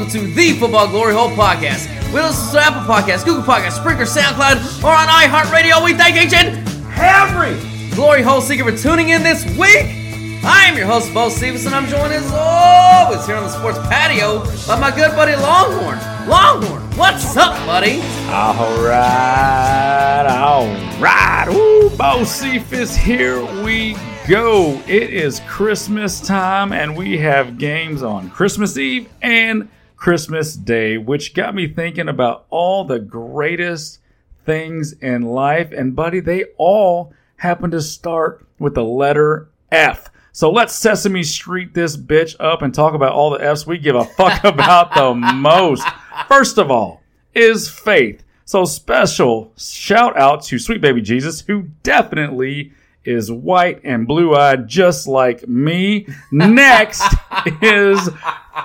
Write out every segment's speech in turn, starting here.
Welcome to the Football Glory Hole Podcast. We listen to Apple Podcasts, Google Podcasts, Spreaker, SoundCloud, or on iHeartRadio. We thank each and every Glory Hole Seeker for tuning in this week. I am your host, Bo Stevenson. I'm joined as always here on the sports patio by my good buddy Longhorn. Longhorn, what's up, buddy? All right, all right. Ooh, Bo Cephas, here we go. It is Christmas time, and we have games on Christmas Eve and Christmas Day, which got me thinking about all the greatest things in life. And, buddy, they all happen to start with the letter F. So let's Sesame Street this bitch up and talk about all the F's we give a fuck about the most. First of all, is faith. So special shout out to Sweet Baby Jesus, who definitely is white and blue eyed just like me. Next is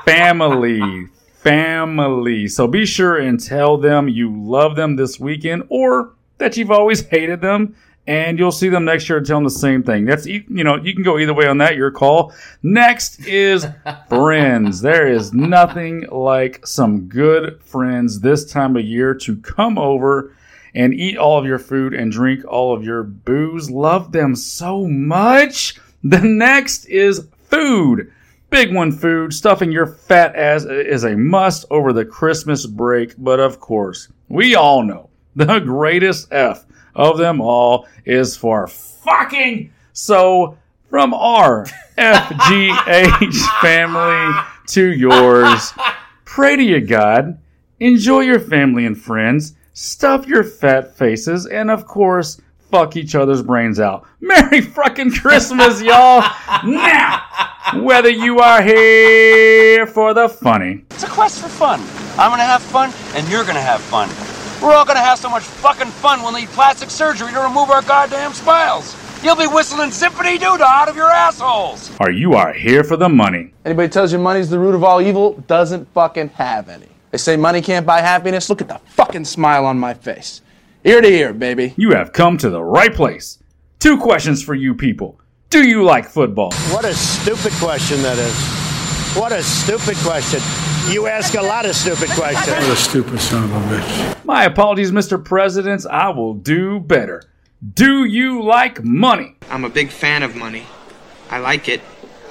family. Family. So be sure and tell them you love them this weekend or that you've always hated them. And you'll see them next year and tell them the same thing. That's, you know, you can go either way on that, your call. Next is friends. There is nothing like some good friends this time of year to come over and eat all of your food and drink all of your booze. Love them so much. The next is food. Big one food. Stuffing your fat ass is a must over the Christmas break. But of course, we all know the greatest F of them all is for fucking. So from our FGH family to yours, pray to your God, enjoy your family and friends, stuff your fat faces, and of course, fuck each other's brains out. Merry fucking Christmas, y'all! Now, whether you are here for the funny, It's a quest for fun. I'm gonna have fun, and you're gonna have fun. We're all gonna have so much fucking fun we'll need plastic surgery to remove our goddamn smiles. You'll be whistling Zip-a-Dee Doo-Dah out of your assholes. or you are here for the money. Anybody tells you money's the root of all evil doesn't fucking have any. They say money can't buy happiness. Look at the fucking smile on my face. Ear to ear, baby. You have come to the right place. Two questions for you people. Do you like football? What a stupid question that is. What a stupid question. You ask a lot of stupid questions. What a stupid son of a bitch. My apologies, Mr. President. I will do better. Do you like money? I'm a big fan of money. I like it.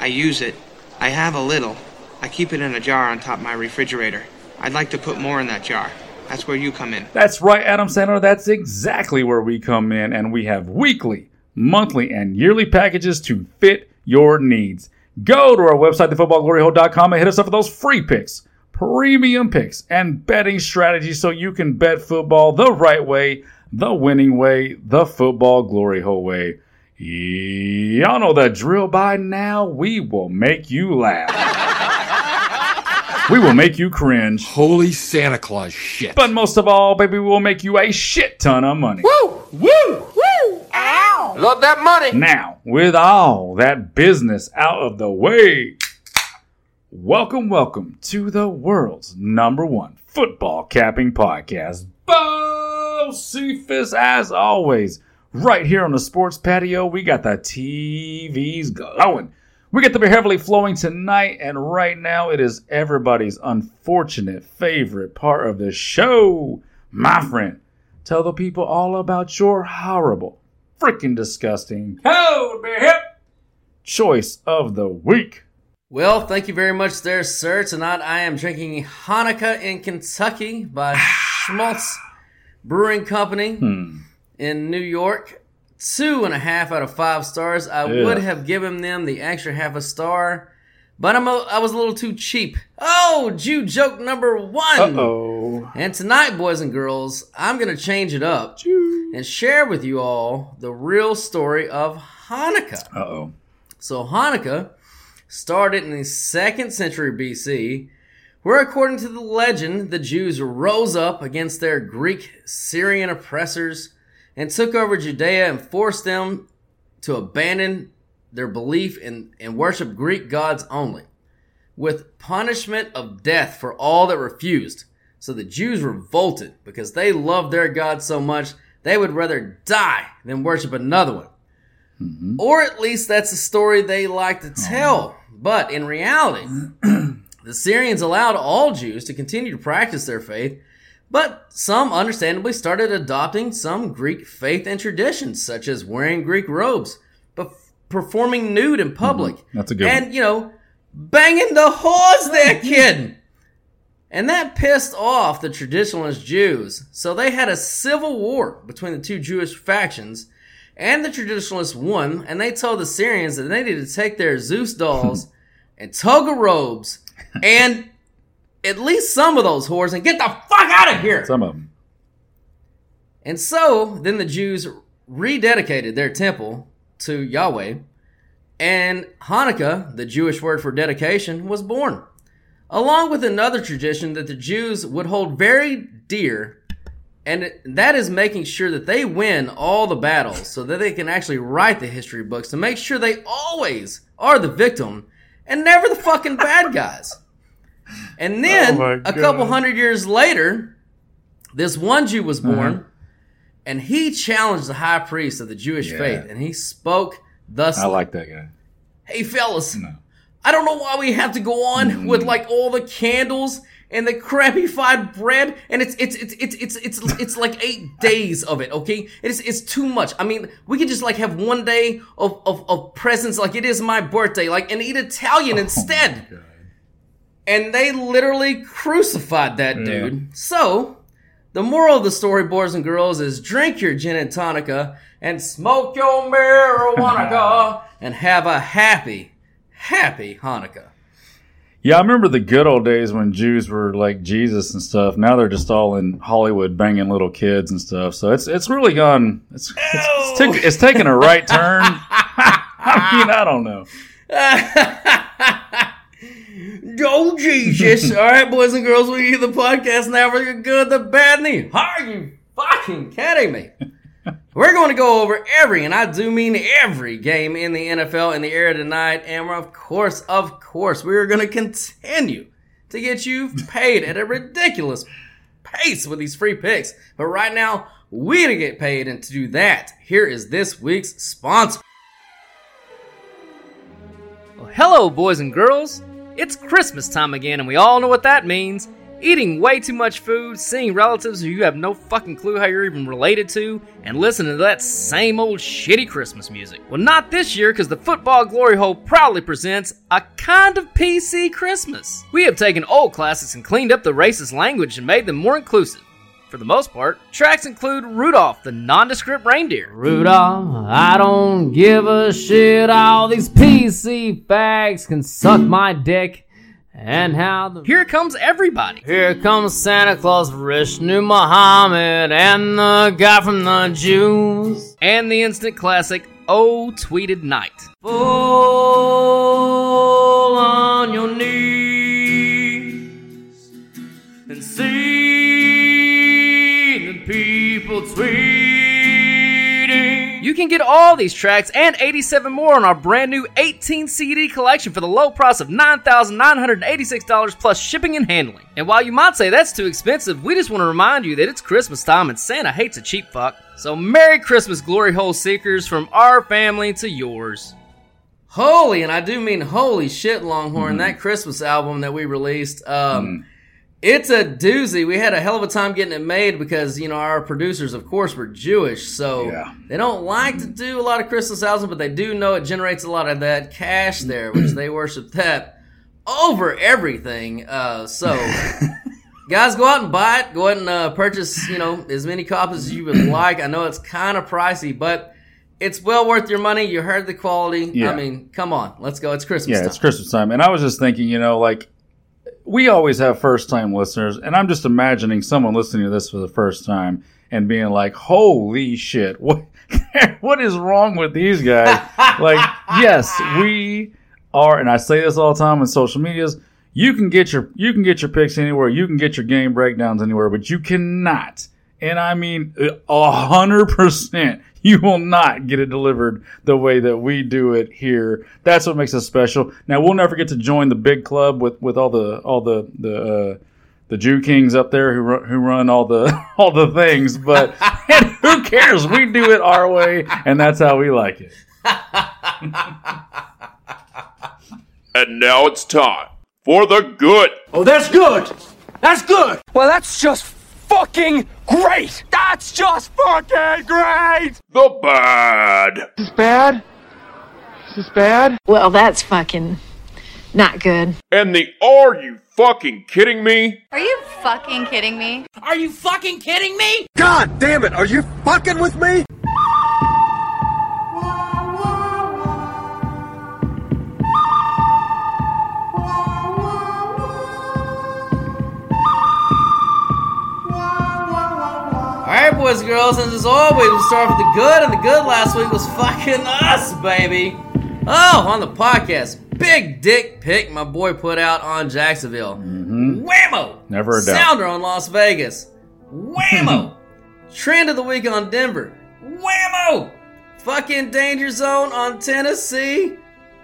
I use it. I have a little. I keep it in a jar on top of my refrigerator. I'd like to put more in that jar. That's where you come in. That's right, Adam Sandler. That's exactly where we come in, and we have weekly, monthly, and yearly packages to fit your needs. Go to our website, thefootballgloryhole.com, and hit us up for those free picks, premium picks, and betting strategies so you can bet football the right way, the winning way, the football glory hole way. Y'all know the drill by now. We will make you laugh. we will make you cringe. Holy Santa Claus shit. But most of all, baby, we'll make you a shit ton of money. Love that money. Now, with all that business out of the way, welcome, welcome to the world's number one football capping podcast. Bo Cephas, as always, right here on the sports patio. We got the TVs glowing. We get the beer heavily flowing tonight, and right now it is everybody's unfortunate favorite part of the show. My friend, tell the people all about your horrible, freaking disgusting, hell be hip choice of the week. Well, thank you very much there, sir. Tonight I am drinking Hanukkah in Kentucky by Schmaltz Brewing Company hmm. in New York. Two and a half out of five stars. I Yeah. would have given them the extra half a star, but I'm a, I was a little too cheap. Oh, Jew joke number one. Uh oh. And tonight, boys and girls, I'm going to change it up and share with you all the real story of Hanukkah. Uh oh. So Hanukkah started in the second century BC, where, according to the legend, the Jews rose up against their Greek Syrian oppressors and took over Judea and forced them to abandon their belief in and worship Greek gods only, with punishment of death for all that refused. So the Jews revolted because they loved their God so much they would rather die than worship another one. Mm-hmm. Or at least that's the story they like to oh, tell. But in reality, the Syrians allowed all Jews to continue to practice their faith, but some understandably started adopting some Greek faith and traditions, such as wearing Greek robes, performing nude in mm-hmm. public. That's a good And, one. you know, banging the whores they're kidding. And that pissed off the traditionalist Jews. So they had a civil war between the two Jewish factions. And the traditionalists won. And they told the Syrians that they needed to take their Zeus dolls and toga robes and at least some of those whores and get the fuck out of here. Some of them. And so then the Jews rededicated their temple to Yahweh, and Hanukkah, the Jewish word for dedication, was born, along with another tradition that the Jews would hold very dear, and that is making sure that they win all the battles so that they can actually write the history books to make sure they always are the victim and never the fucking bad guys. And oh then, Oh a couple hundred years later, this one Jew was born, uh-huh. And he challenged the high priest of the Jewish Yeah. faith, and he spoke thus: I like that guy. "Hey fellas, No. I don't know why we have to go on mm-hmm. with like all the candles and the crappy fried bread, and it's it's it's it's it's it's, it's like eight days of it. Okay, it's it's too much. I mean, we could just like have one day of of, of presents, like it is my birthday, like and eat Italian oh instead." And they literally crucified that Yeah. dude. So, the moral of the story, boys and girls, is drink your gin and tonica and smoke your marijuana and have a happy, happy Hanukkah. Yeah, I remember the good old days when Jews were like Jesus and stuff. Now they're just all in Hollywood banging little kids and stuff. So it's it's really gone. It's it's, it's, taken- it's taken a right turn. I mean, I don't know. Go Jesus! All right, boys and girls, we hear the podcast now for the good, the bad, and the. Are you fucking kidding me? We're going to go over every, and I do mean every game in the NFL in the area tonight, and we're, of course, of course, we are going to continue to get you paid at a ridiculous pace with these free picks. But right now, we to get paid, and to do that, here is this week's sponsor. Well, hello, boys and girls. It's Christmas time again, and we all know what that means. Eating way too much food, seeing relatives who you have no fucking clue how you're even related to, and listening to that same old shitty Christmas music. Well, not this year, because the Football Glory Hole proudly presents a kind of PC Christmas. We have taken old classics and cleaned up the racist language and made them more inclusive. For the most part, tracks include Rudolph, the nondescript reindeer. Rudolph, I don't give a shit. All these PC fags can suck my dick. And how the. Here comes everybody. Here comes Santa Claus, Vishnu Muhammad, and the guy from the Jews. And the instant classic, Oh Tweeted Night. Fall on your knees people tweeting. You can get all these tracks and 87 more on our brand new 18 CD collection for the low price of $9,986 plus shipping and handling. And while you might say that's too expensive, we just want to remind you that it's Christmas time and Santa hates a cheap fuck. So Merry Christmas, Glory Hole Seekers, from our family to yours. Holy, and I do mean holy shit, Longhorn, that Christmas album that we released. Um, It's a doozy. We had a hell of a time getting it made because, you know, our producers, of course, were Jewish. So Yeah. they don't like to do a lot of Christmas albums, but they do know it generates a lot of that cash there, which they worship that over everything. Uh, so, guys, go out and buy it. Go ahead and uh, purchase, you know, as many copies as you would like. I know it's kind of pricey, but it's well worth your money. You heard the quality. Yeah. I mean, come on. Let's go. It's Christmas Yeah, time. it's Christmas time. And I was just thinking, you know, like we always have first time listeners, and I'm just imagining someone listening to this for the first time and being like, "Holy shit, what what is wrong with these guys?" like, yes, we are, and I say this all the time on social medias. You can get your you can get your picks anywhere. You can get your game breakdowns anywhere, but you cannot, and I mean uh, a hundred percent, you will not get it delivered the way that we do it here. That's what makes us special. Now we'll never get to join the big club with with all the all the the. Uh, the Jew Kings up there who run, who run all the all the things, but who cares? We do it our way, and that's how we like it. And now it's time for the good. Oh, that's good. That's good. Well, that's just fucking great. That's just fucking great. The bad. Is this bad? Is this bad? Well, that's fucking not good. And the are you fucking kidding me? Are you fucking kidding me? Are you fucking kidding me? God damn it! Are you fucking with me? Alright, boys and girls, and as always, we start with the good, and the good last week was fucking us, baby. Oh, on the podcast, big dick Pick, my boy put out on Jacksonville. Mm-hmm. Whammo! Never a doubt. Sounder on Las Vegas. Whammo! Trend of the week on Denver. Whammo! Fucking danger zone on Tennessee.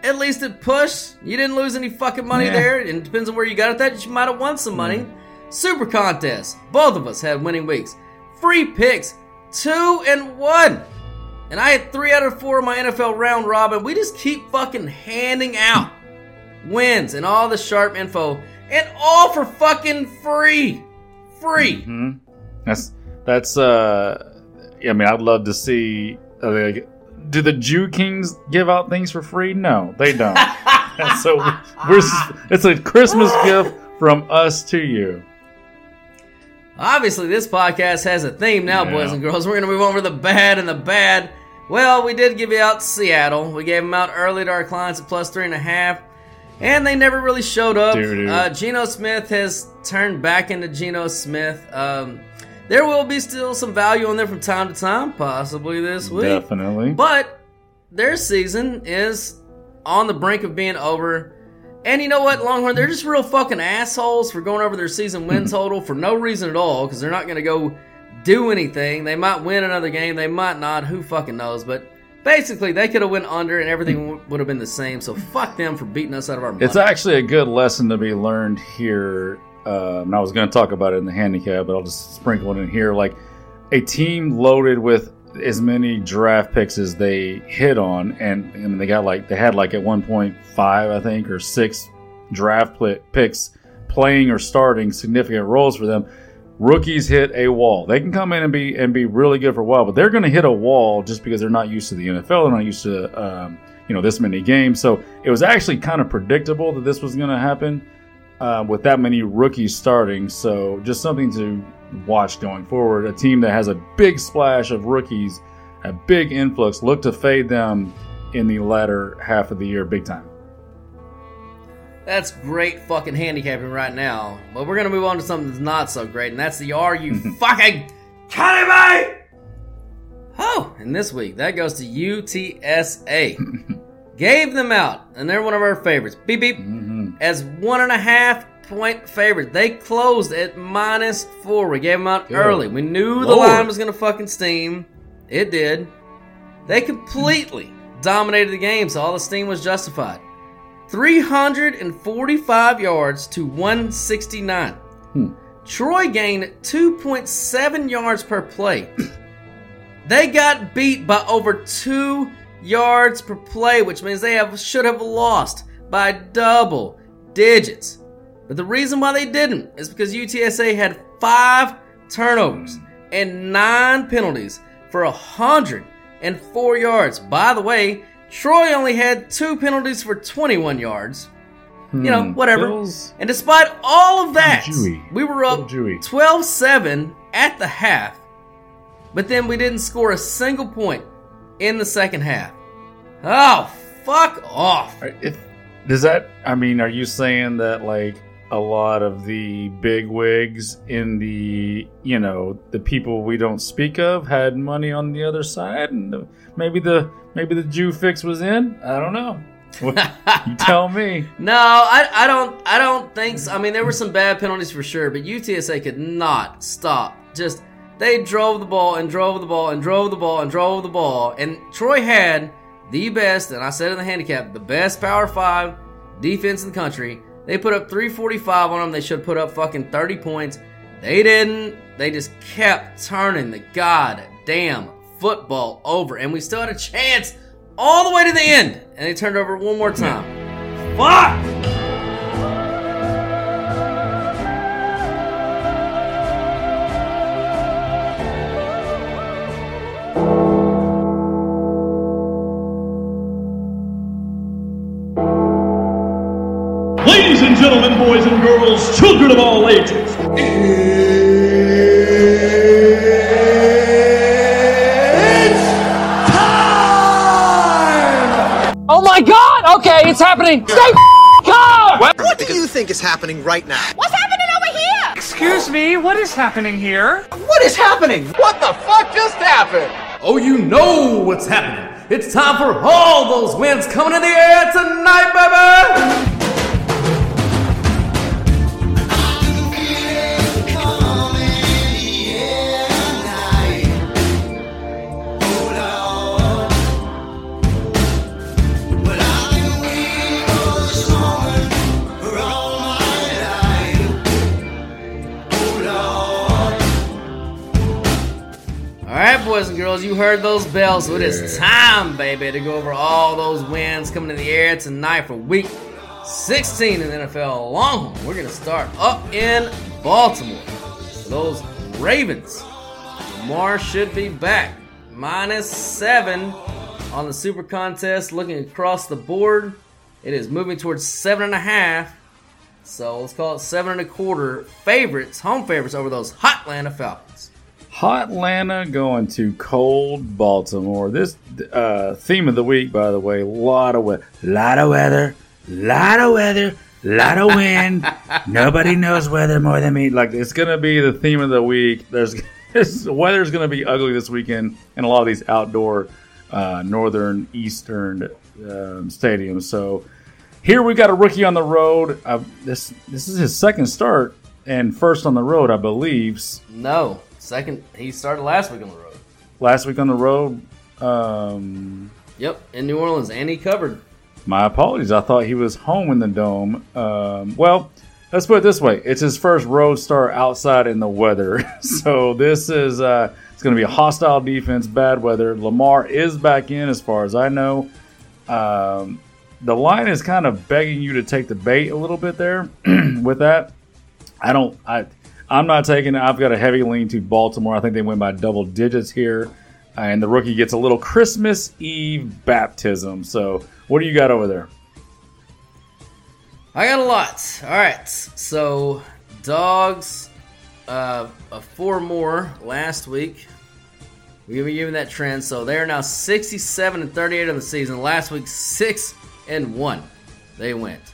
At least it pushed. You didn't lose any fucking money Yeah. there. And it depends on where you got it That You might have won some money. Mm. Super contest. Both of us had winning weeks. Free picks. Two and one. And I had three out of four of my NFL round robin. We just keep fucking handing out wins and all the sharp info. And all for fucking free. Free. hmm That's that's. uh I mean, I'd love to see. Uh, like, do the Jew Kings give out things for free? No, they don't. So we're. It's a Christmas gift from us to you. Obviously, this podcast has a theme now, boys and girls. We're going to move over to the bad and the bad. Well, we did give you out Seattle. We gave them out early to our clients at plus three and a half, and they never really showed up. Uh, Geno Smith has turned back into Geno Smith. Um, there will be still some value on there from time to time, possibly this week. Definitely. But their season is on the brink of being over. And you know what, Longhorn? They're just real fucking assholes for going over their season win total for no reason at all because they're not going to go do anything. They might win another game, they might not. Who fucking knows? But basically, they could have went under and everything w- would have been the same. So fuck them for beating us out of our money. It's actually a good lesson to be learned here. Um, and I was going to talk about it in the handicap, but I'll just sprinkle it in here. Like a team loaded with as many draft picks as they hit on, and, they got like they had like at one point five, I think, or six draft pl- picks playing or starting significant roles for them. Rookies hit a wall. They can come in and be and be really good for a while, but they're going to hit a wall just because they're not used to the NFL. They're not used to um, you know this many games. So it was actually kind of predictable that this was going to happen uh, with that many rookies starting. So just something to watch going forward. A team that has a big splash of rookies, a big influx, look to fade them in the latter half of the year, big time. That's great fucking handicapping right now. But we're gonna move on to something that's not so great, and that's the Are You Fucking Kidding Me? Oh, and this week that goes to UTSA. Gave them out, and they're one of our favorites. Beep beep. As one and a half point favorite. They closed at minus four. We gave them out Good early. We knew the Lord. line was gonna fucking steam. It did. They completely dominated the game, so all the steam was justified. 345 yards to 169. Hmm. Troy gained 2.7 yards per play. they got beat by over two yards per play, which means they have should have lost by double digits. But the reason why they didn't is because UTSA had five turnovers and nine penalties for 104 yards. By the way, Troy only had two penalties for 21 yards. You know, Hmm, whatever. feels And despite all of that, we were up 12 7 at the half, but then we didn't score a single point in the second half. Oh, fuck off. If, does that? I mean, are you saying that like a lot of the big wigs in the you know the people we don't speak of had money on the other side, and the, maybe the maybe the Jew fix was in? I don't know. you tell me. No, I, I don't I don't think so. I mean there were some bad penalties for sure, but UTSA could not stop. Just they drove the ball and drove the ball and drove the ball and drove the ball. And Troy had the best, and I said in the handicap, the best power five defense in the country. They put up 345 on them. They should put up fucking 30 points. They didn't. They just kept turning the goddamn football over. And we still had a chance all the way to the end. And they turned over one more time. Fuck! Boys and children of all ages. Oh my god! Okay, it's happening! Stay calm! What do you think is happening right now? What's happening over here? Excuse me, what is happening here? What is happening? What the fuck just happened? Oh, you know what's happening. It's time for all those wins coming in the air tonight, baby! You heard those bells. So it is time, baby, to go over all those wins coming in the air tonight for week 16 in the NFL Longhorn. We're going to start up in Baltimore. Those Ravens. Lamar should be back. Minus seven on the Super Contest. Looking across the board, it is moving towards seven and a half. So let's call it seven and a quarter favorites, home favorites over those hot Atlanta Falcons. Hot Atlanta going to cold Baltimore. This uh, theme of the week, by the way, lot of weather, lot of weather, lot of weather, lot of wind. Nobody knows weather more than me. Like it's gonna be the theme of the week. There's this weather's gonna be ugly this weekend in a lot of these outdoor uh, northern eastern um, stadiums. So here we got a rookie on the road. Uh, this this is his second start and first on the road, I believe. No, second. He started last week on the road. Last week on the road. Um, Yep, in New Orleans, and he covered. my apologies. I thought he was home in the dome. Um, well, let's put it this way: it's his first road start outside in the weather. so this is uh, it's going to be a hostile defense, bad weather. Lamar is back in, as far as I know. Um, the line is kind of begging you to take the bait a little bit there with that. I don't. I I'm not taking. I've got a heavy lean to Baltimore. I think they win by double digits here, and the rookie gets a little Christmas Eve baptism. So, what do you got over there? I got a lot. All right, so dogs, uh, a four more last week. We're gonna be giving that trend. So they are now 67 and 38 on the season. Last week, six and one. They went,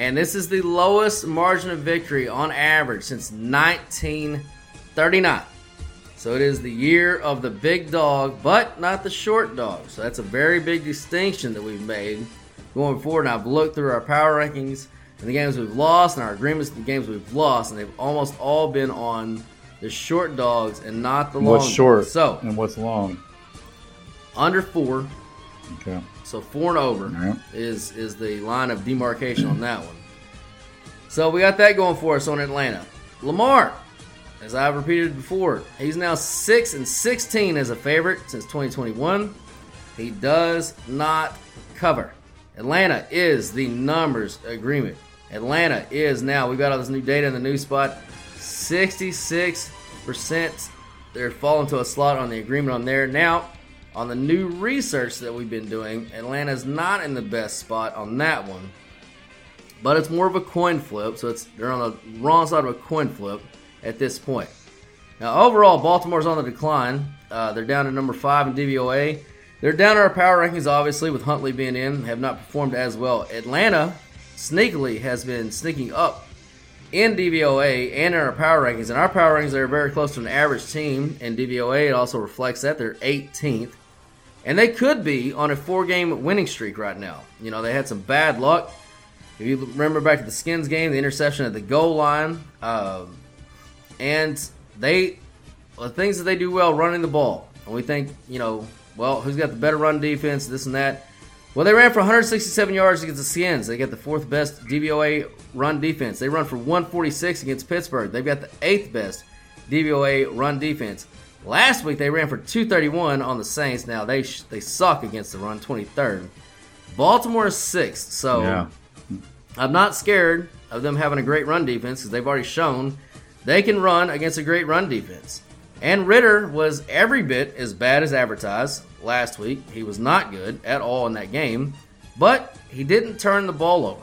and this is the lowest margin of victory on average since 1939. So it is the year of the big dog, but not the short dog. So that's a very big distinction that we've made going forward. And I've looked through our power rankings and the games we've lost and our agreements the games we've lost, and they've almost all been on the short dogs and not the long. What's short? dogs. So and what's long? under four, Okay. So four and over is is the line of demarcation on that one. So we got that going for us on Atlanta. Lamar, as I've repeated before, he's now six and sixteen as a favorite since 2021. He does not cover. Atlanta is the numbers agreement. Atlanta is now. we've got all this new data in the new spot. 66% they're falling to a slot on the agreement on there. Now, on the new research that we've been doing, Atlanta's not in the best spot on that one. But it's more of a coin flip, so it's they're on the wrong side of a coin flip at this point. Now, overall, Baltimore's on the decline. Uh, they're down to number five in DVOA. They're down in our power rankings, obviously, with Huntley being in, have not performed as well. Atlanta, sneakily, has been sneaking up in DVOA and in our power rankings. And our power rankings are very close to an average team in DVOA. It also reflects that they're 18th. And they could be on a four-game winning streak right now. You know, they had some bad luck. If you remember back to the Skins game, the interception at the goal line, um, and they the things that they do well, running the ball. And we think, you know, well, who's got the better run defense, this and that. Well, they ran for 167 yards against the Skins. They got the fourth best DVOA run defense. They run for 146 against Pittsburgh. They've got the eighth best DVOA run defense. Last week they ran for 231 on the Saints. Now they sh- they suck against the run, 23rd. Baltimore is sixth. So Yeah. I'm not scared of them having a great run defense because they've already shown they can run against a great run defense. And Ridder was every bit as bad as advertised last week. He was not good at all in that game, but he didn't turn the ball over.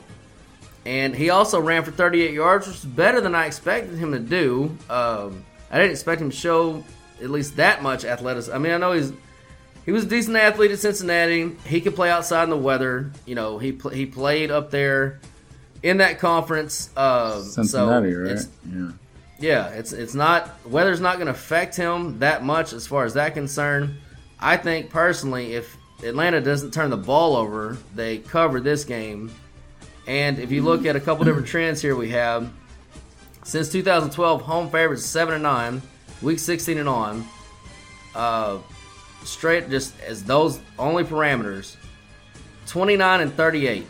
And he also ran for 38 yards, which is better than I expected him to do. Um, I didn't expect him to show at least that much athleticism. I mean, I know he's he was a decent athlete at Cincinnati. He could play outside in the weather. You know, he pl- he played up there in that conference. Um, Cincinnati, so right? Yeah. yeah, it's it's not weather's not going to affect him that much as far as that concern. I think personally, if Atlanta doesn't turn the ball over, they cover this game. And if you look at a couple different trends here, we have since 2012 home favorites seven and nine, week 16 and on, uh, straight just as those only parameters, 29 and 38.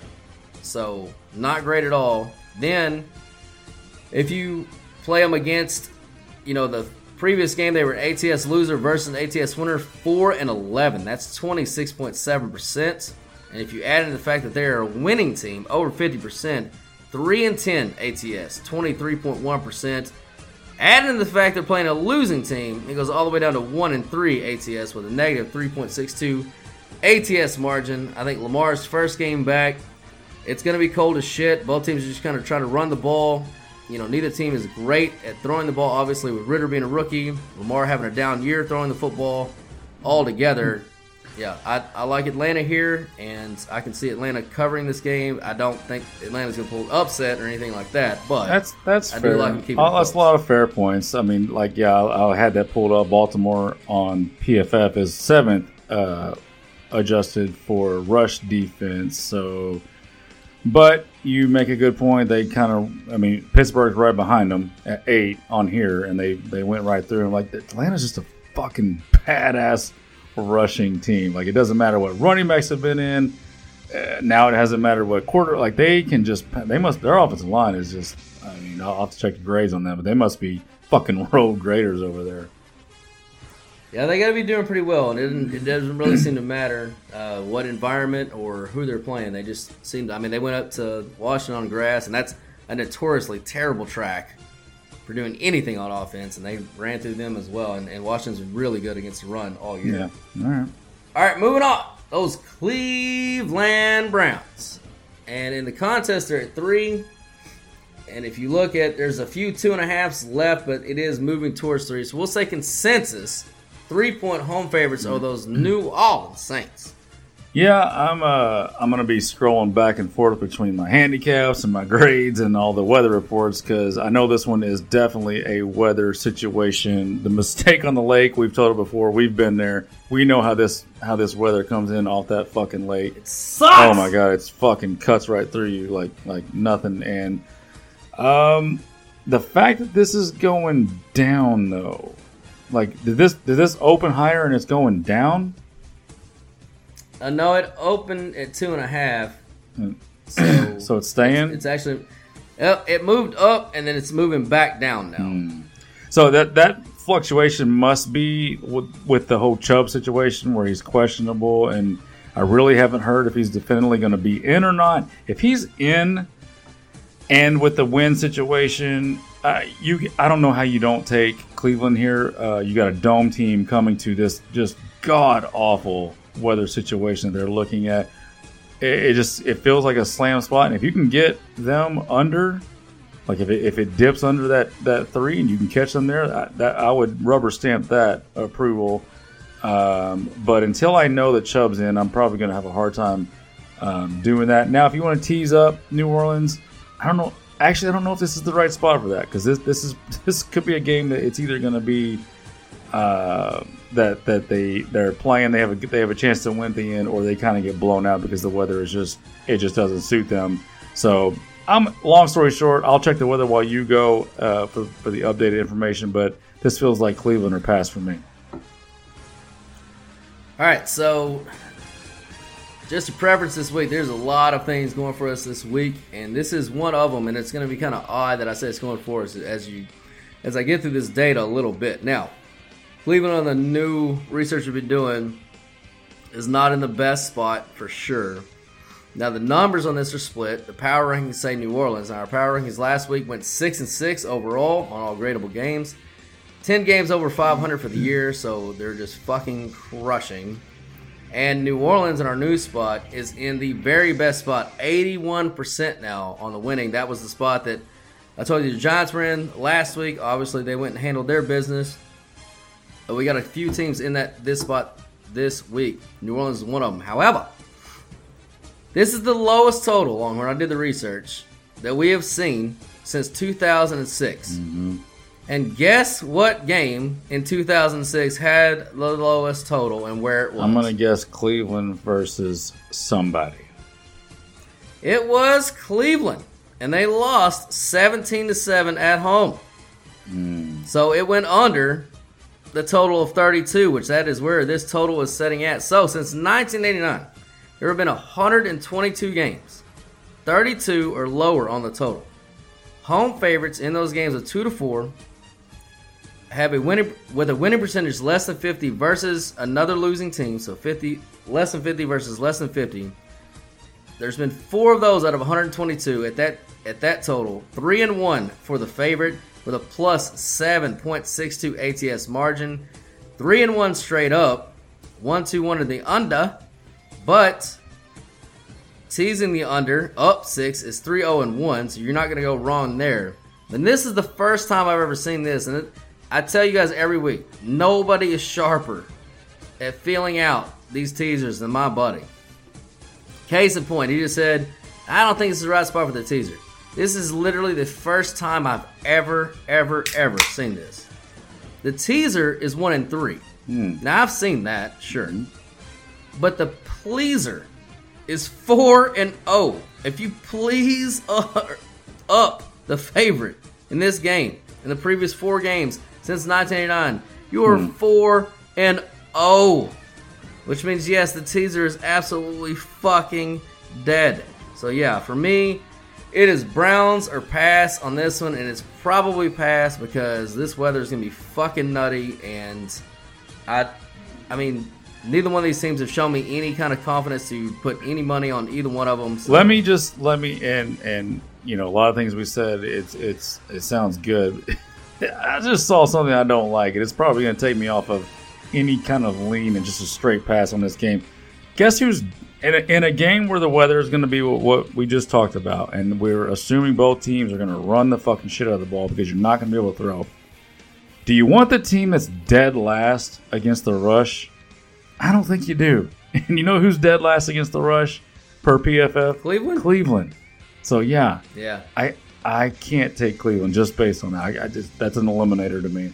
So not great at all. Then if you play them against, you know, the previous game they were ATS loser versus ATS winner, 4 and 11. That's 26.7%. And if you add in the fact that they're a winning team, over 50%, 3 and 10 ATS, 23.1%. Adding to the fact they're playing a losing team, it goes all the way down to one and three ATS with a negative 3.62 ATS margin. I think Lamar's first game back. It's going to be cold as shit. Both teams are just kind of trying to run the ball. You know, neither team is great at throwing the ball. Obviously, with Ridder being a rookie, Lamar having a down year throwing the football altogether. Yeah, I, I like Atlanta here, and I can see Atlanta covering this game. I don't think Atlanta's going to pull an upset or anything like that, but That's that's I fair. do like keeping that's a lot of fair points. I mean, like yeah, I, I had that pulled up. Baltimore on PFF is seventh uh, adjusted for rush defense. So, but you make a good point. They kind of, I mean, Pittsburgh's right behind them at eight on here, and they they went right through. them. Like Atlanta's just a fucking badass rushing team. Like it doesn't matter what running backs have been in. Uh, now it hasn't mattered what quarter. Like they can just they must their offensive line is just. I mean, I'll have to check the grades on that, but they must be fucking road graders over there. Yeah, they got to be doing pretty well, and it doesn't, it doesn't really seem to matter uh, what environment or who they're playing. They just seem to. I mean, they went up to Washington on grass, and that's a notoriously terrible track for doing anything on offense, and they ran through them as well. And, and Washington's really good against the run all year. Yeah. All right. All right, moving on. Those Cleveland Browns. And in the contest, they're at three. And if you look at, there's a few two and a halfs left, but it is moving towards three. So we'll say consensus three point home favorites are those New Orleans Saints. Yeah, I'm uh I'm gonna be scrolling back and forth between my handicaps and my grades and all the weather reports because I know this one is definitely a weather situation. The mistake on the lake, we've told it before. We've been there. We know how this how this weather comes in off that fucking lake. It sucks. Oh my god, it's fucking cuts right through you like like nothing. And um, the fact that this is going down though, like did this did this open higher and it's going down? I know it opened at two and a half. So, so it's staying. It's actually, uh, it moved up and then it's moving back down now. So that that fluctuation must be with, with the whole Chubb situation where he's questionable, and I really haven't heard if he's definitely going to be in or not. If he's in, and with the win situation, uh, you I don't know how you don't take Cleveland here. Uh, you got a dome team coming to this just god awful weather situation they're looking at. It, it just it feels like a slam spot, and if you can get them under like if it, if it dips under that, that three and you can catch them there, that, that I would rubber stamp that approval. Um, but until I know that Chubb's in, I'm probably going to have a hard time um, doing that. Now, if you want to tease up New Orleans, I don't know. Actually, I don't know if this is the right spot for that because this this is this could be a game that it's either going to be uh, that that they they're playing. They have a they have a chance to win at the end, or they kind of get blown out because the weather is just it just doesn't suit them. So I'm long story short, I'll check the weather while you go uh, for for the updated information. But this feels like Cleveland or pass for me. All right, so just a preference this week. There's a lot of things going for us this week, and this is one of them. And it's going to be kind of odd that I say it's going for us as you as I get through this data a little bit. Now, Cleveland on the new research we've been doing is not in the best spot for sure. Now the numbers on this are split. The power rankings say New Orleans. Now our power rankings last week went six and six overall on all gradable games. 10 games over 500 for the year, so they're just fucking crushing. And New Orleans in our new spot is in the very best spot, 81% now on the winning. That was the spot that I told you the Giants were in last week. Obviously, they went and handled their business. We got a few teams in that this spot this week. New Orleans is one of them. However, this is the lowest total on when I did the research that we have seen since 2006. Mm-hmm. And guess what game in 2006 had the lowest total and where it was? I'm gonna guess Cleveland versus somebody. It was Cleveland, and they lost 17 to seven at home. Mm. So it went under the total of 32, which that is where this total is setting at. So since 1989, there have been 122 games, 32 or lower on the total. Home favorites in those games of two to four have a winning with a winning percentage less than 50 versus another losing team, so 50 less than 50 versus less than 50. There's been four of those out of 122 at that at that total. Three and one for the favorite with a plus 7.62 ATS margin. Three and one straight up. One two one in the under, but teasing the under up six is 3 0 and 1, so you're not going to go wrong there. And this is the first time I've ever seen this, and it, I tell you guys every week, nobody is sharper at feeling out these teasers than my buddy. Case in point, he just said, I don't think this is the right spot for the teaser. This is literally the first time I've ever, ever, ever seen this. The teaser is one in three. Hmm. Now I've seen that, sure. Hmm. But the pleaser is four and oh. If you please uh, up the favorite in this game, in the previous four games since 1989, you are hmm. four and oh. Which means yes, the teaser is absolutely fucking dead. So yeah, for me, it is Browns or pass on this one, and it's probably pass because this weather is gonna be fucking nutty, and I, I mean, neither one of these teams have shown me any kind of confidence to put any money on either one of them. So. Let me just let me and and you know a lot of things we said. It's it's it sounds good. I just saw something I don't like, and it's probably going to take me off of any kind of lean and just a straight pass on this game. Guess who's in a, in a game where the weather is going to be what, what we just talked about, and we're assuming both teams are going to run the fucking shit out of the ball because you're not going to be able to throw. Do you want the team that's dead last against the rush? I don't think you do. And you know who's dead last against the rush per PFF? Cleveland. Cleveland. So yeah, Yeah. I I can't take Cleveland just based on that. I, I just that's an eliminator to me.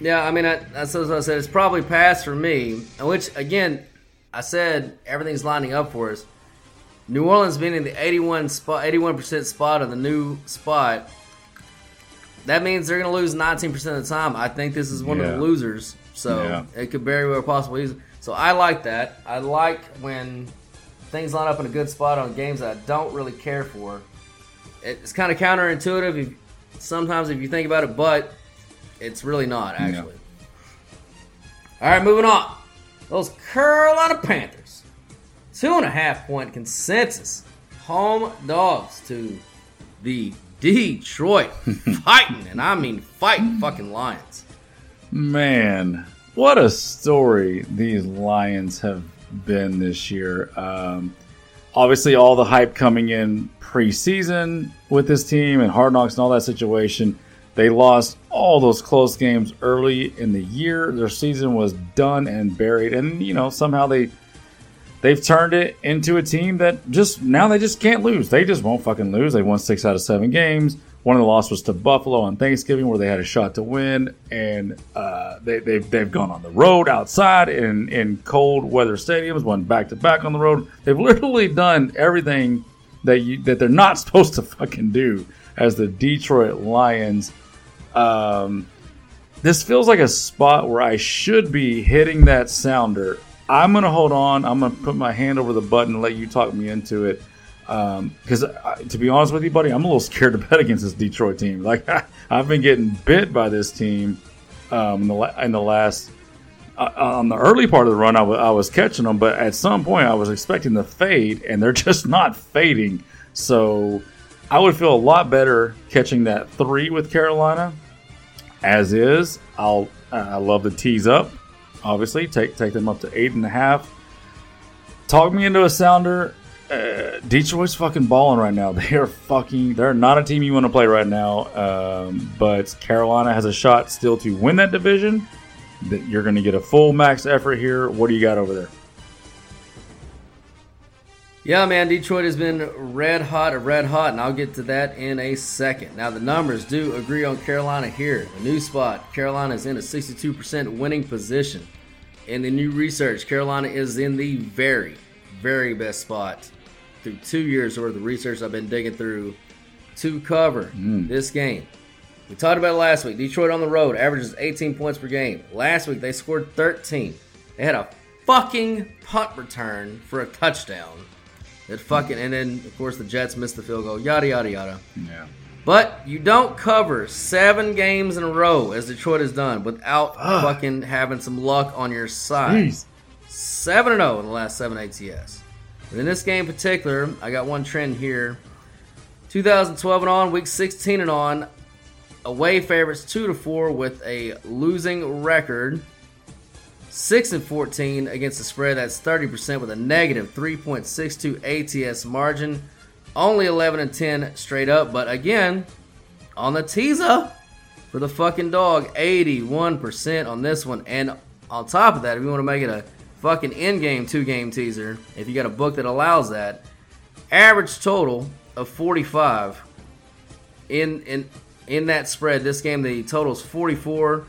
Yeah, I mean, I, that's what I said. It's probably pass for me. Which, again, I said everything's lining up for us. New Orleans being in the 81 spot, 81% spot of the new spot. That means they're going to lose 19% of the time. I think this is one of the losers, so Yeah. it could very well possibly. So I like that. I like when things line up in a good spot on games that I don't really care for. It's kind of counterintuitive if, sometimes if you think about it, but it's really not actually. All right, moving on. Those Carolina Panthers, two and a half point consensus home dogs to the Detroit fighting, and I mean fighting fucking Lions. Man, what a story these Lions have been this year. Um, obviously, all the hype coming in preseason with this team and Hard Knocks and all that situation. They lost all those close games early in the year. Their season was done and buried, and you know somehow they they've turned it into a team that just now they just can't lose. They just won't fucking lose. They won six out of seven games, One of the losses was to Buffalo on Thanksgiving, where they had a shot to win, and uh, they, they've they've gone on the road outside in in cold weather stadiums, went back to back on the road. They've literally done everything that you that they're not supposed to fucking do as the Detroit Lions. Um, this feels like a spot where I should be hitting that sounder. I'm gonna hold on. I'm gonna put my hand over the button and let you talk me into it. Um because to be honest with you, buddy, I'm a little scared to bet against this Detroit team. Like I've been getting bit by this team um, in, the, la- in the last uh, on the early part of the run. I, w- I was catching them, but at some point I was expecting the fade, and they're just not fading. So I would feel a lot better catching that three with Carolina as is. I'll I love the tease up. Obviously, take take them up to eight and a half. Talk me into a sounder. Uh, Detroit's fucking balling right now. They are fucking. They're not a team you want to play right now. Um, but Carolina has a shot still to win that division. That you're going to get a full max effort here. What do you got over there? Yeah, man, Detroit has been red hot, red hot, and I'll get to that in a second. Now, the numbers do agree on Carolina here. The new spot, Carolina is in a 62% winning position. In the new research, Carolina is in the very, very best spot through two years worth of research I've been digging through to cover mm. this game. We talked about it last week. Detroit on the road averages 18 points per game. Last week they scored 13. They had a fucking punt return for a touchdown. That fucking and then of course the Jets missed the field goal. Yada yada yada. Yeah. But you don't cover seven games in a row as Detroit has done without fucking having some luck on your side. Jeez. Seven and zero in the last seven ATS. But in this game in particular, I got one trend here. 2012 and on, week 16 and on, away favorites two to four with a losing record. 6 and 14 against the spread. That's 30% with a negative 3.62 ATS margin. Only 11 and 10 straight up. But again, on the teaser for the fucking dog, 81% on this one. And on top of that, if you want to make it a fucking in game two game teaser, if you got a book that allows that, average total of 45 in in in that spread. This game, the total is 44.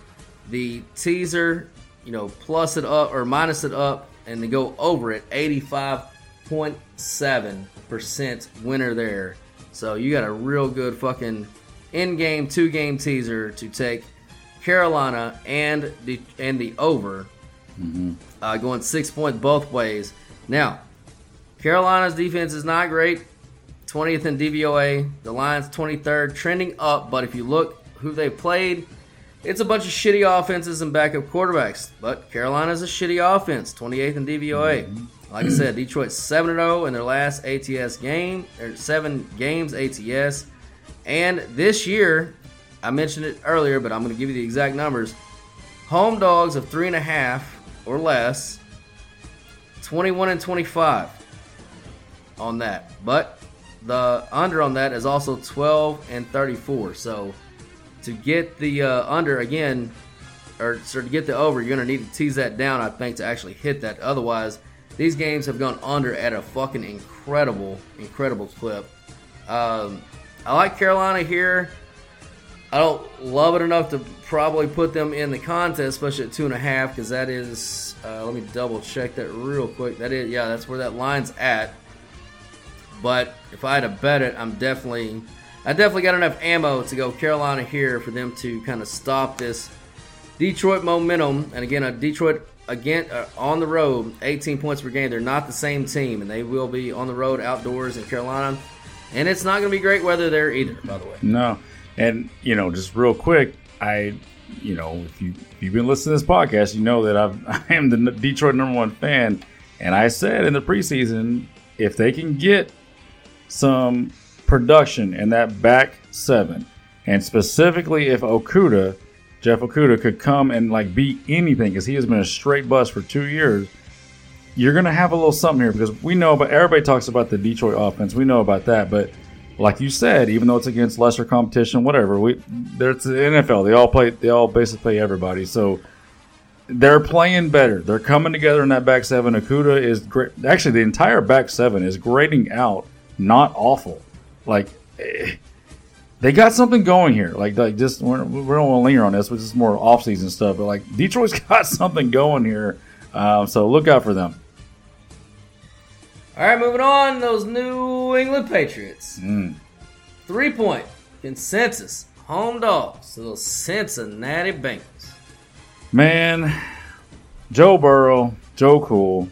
The teaser, you know, plus it up or minus it up, and then go over it. 85.7% winner there. So you got a real good fucking in-game two-game teaser to take Carolina and the and the over, uh, going six points both ways. Now, Carolina's defense is not great. 20th in DVOA. The Lions 23rd, trending up. But if you look who they played, it's a bunch of shitty offenses and backup quarterbacks. But Carolina's a shitty offense, 28th in DVOA. Mm-hmm. Like I said, Detroit's 7 0 in their last ATS game, or seven games ATS. And this year, I mentioned it earlier, but I'm going to give you the exact numbers. Home dogs of three and a half or less, 21 and 25 on that. But the under on that is also 12 and 34. So to get the uh, under again, or so to get the over, you're going to need to tease that down, I think, to actually hit that. Otherwise, these games have gone under at a fucking incredible, incredible clip. Um, I like Carolina here. I don't love it enough to probably put them in the contest, especially at two and a half, because that is. Uh, let me double check that real quick. That is, yeah, that's where that line's at. But if I had to bet it, I'm definitely, I definitely got enough ammo to go Carolina here for them to kind of stop this Detroit momentum. And again, a Detroit again uh, on the road, 18 points per game. They're not the same team, and they will be on the road outdoors in Carolina. And it's not going to be great weather there either, by the way. No, and you know, just real quick, I, you know, if you if you've been listening to this podcast, you know that I've, I am the Detroit number one fan, and I said in the preseason if they can get some production in that back seven, and specifically if Okudah, Jeff Okudah, could come and like beat anything because he has been a straight bust for two years. You're gonna have a little something here because we know, but everybody talks about the Detroit offense. We know about that, but like you said, even though it's against lesser competition, whatever, we there's the NFL. They all play. They all basically play everybody. So they're playing better. They're coming together in that back seven. Okudah is great. Actually, the entire back seven is grading out not awful. Like, they got something going here. Like, like just we're, we don't want to linger on this, which is more off season stuff. But like Detroit's got something going here, um, so look out for them. All right, moving on. Those New England Patriots. Mm. Three point consensus home dogs to those Cincinnati Bengals. Man, Joe Burrow, Joe Cool.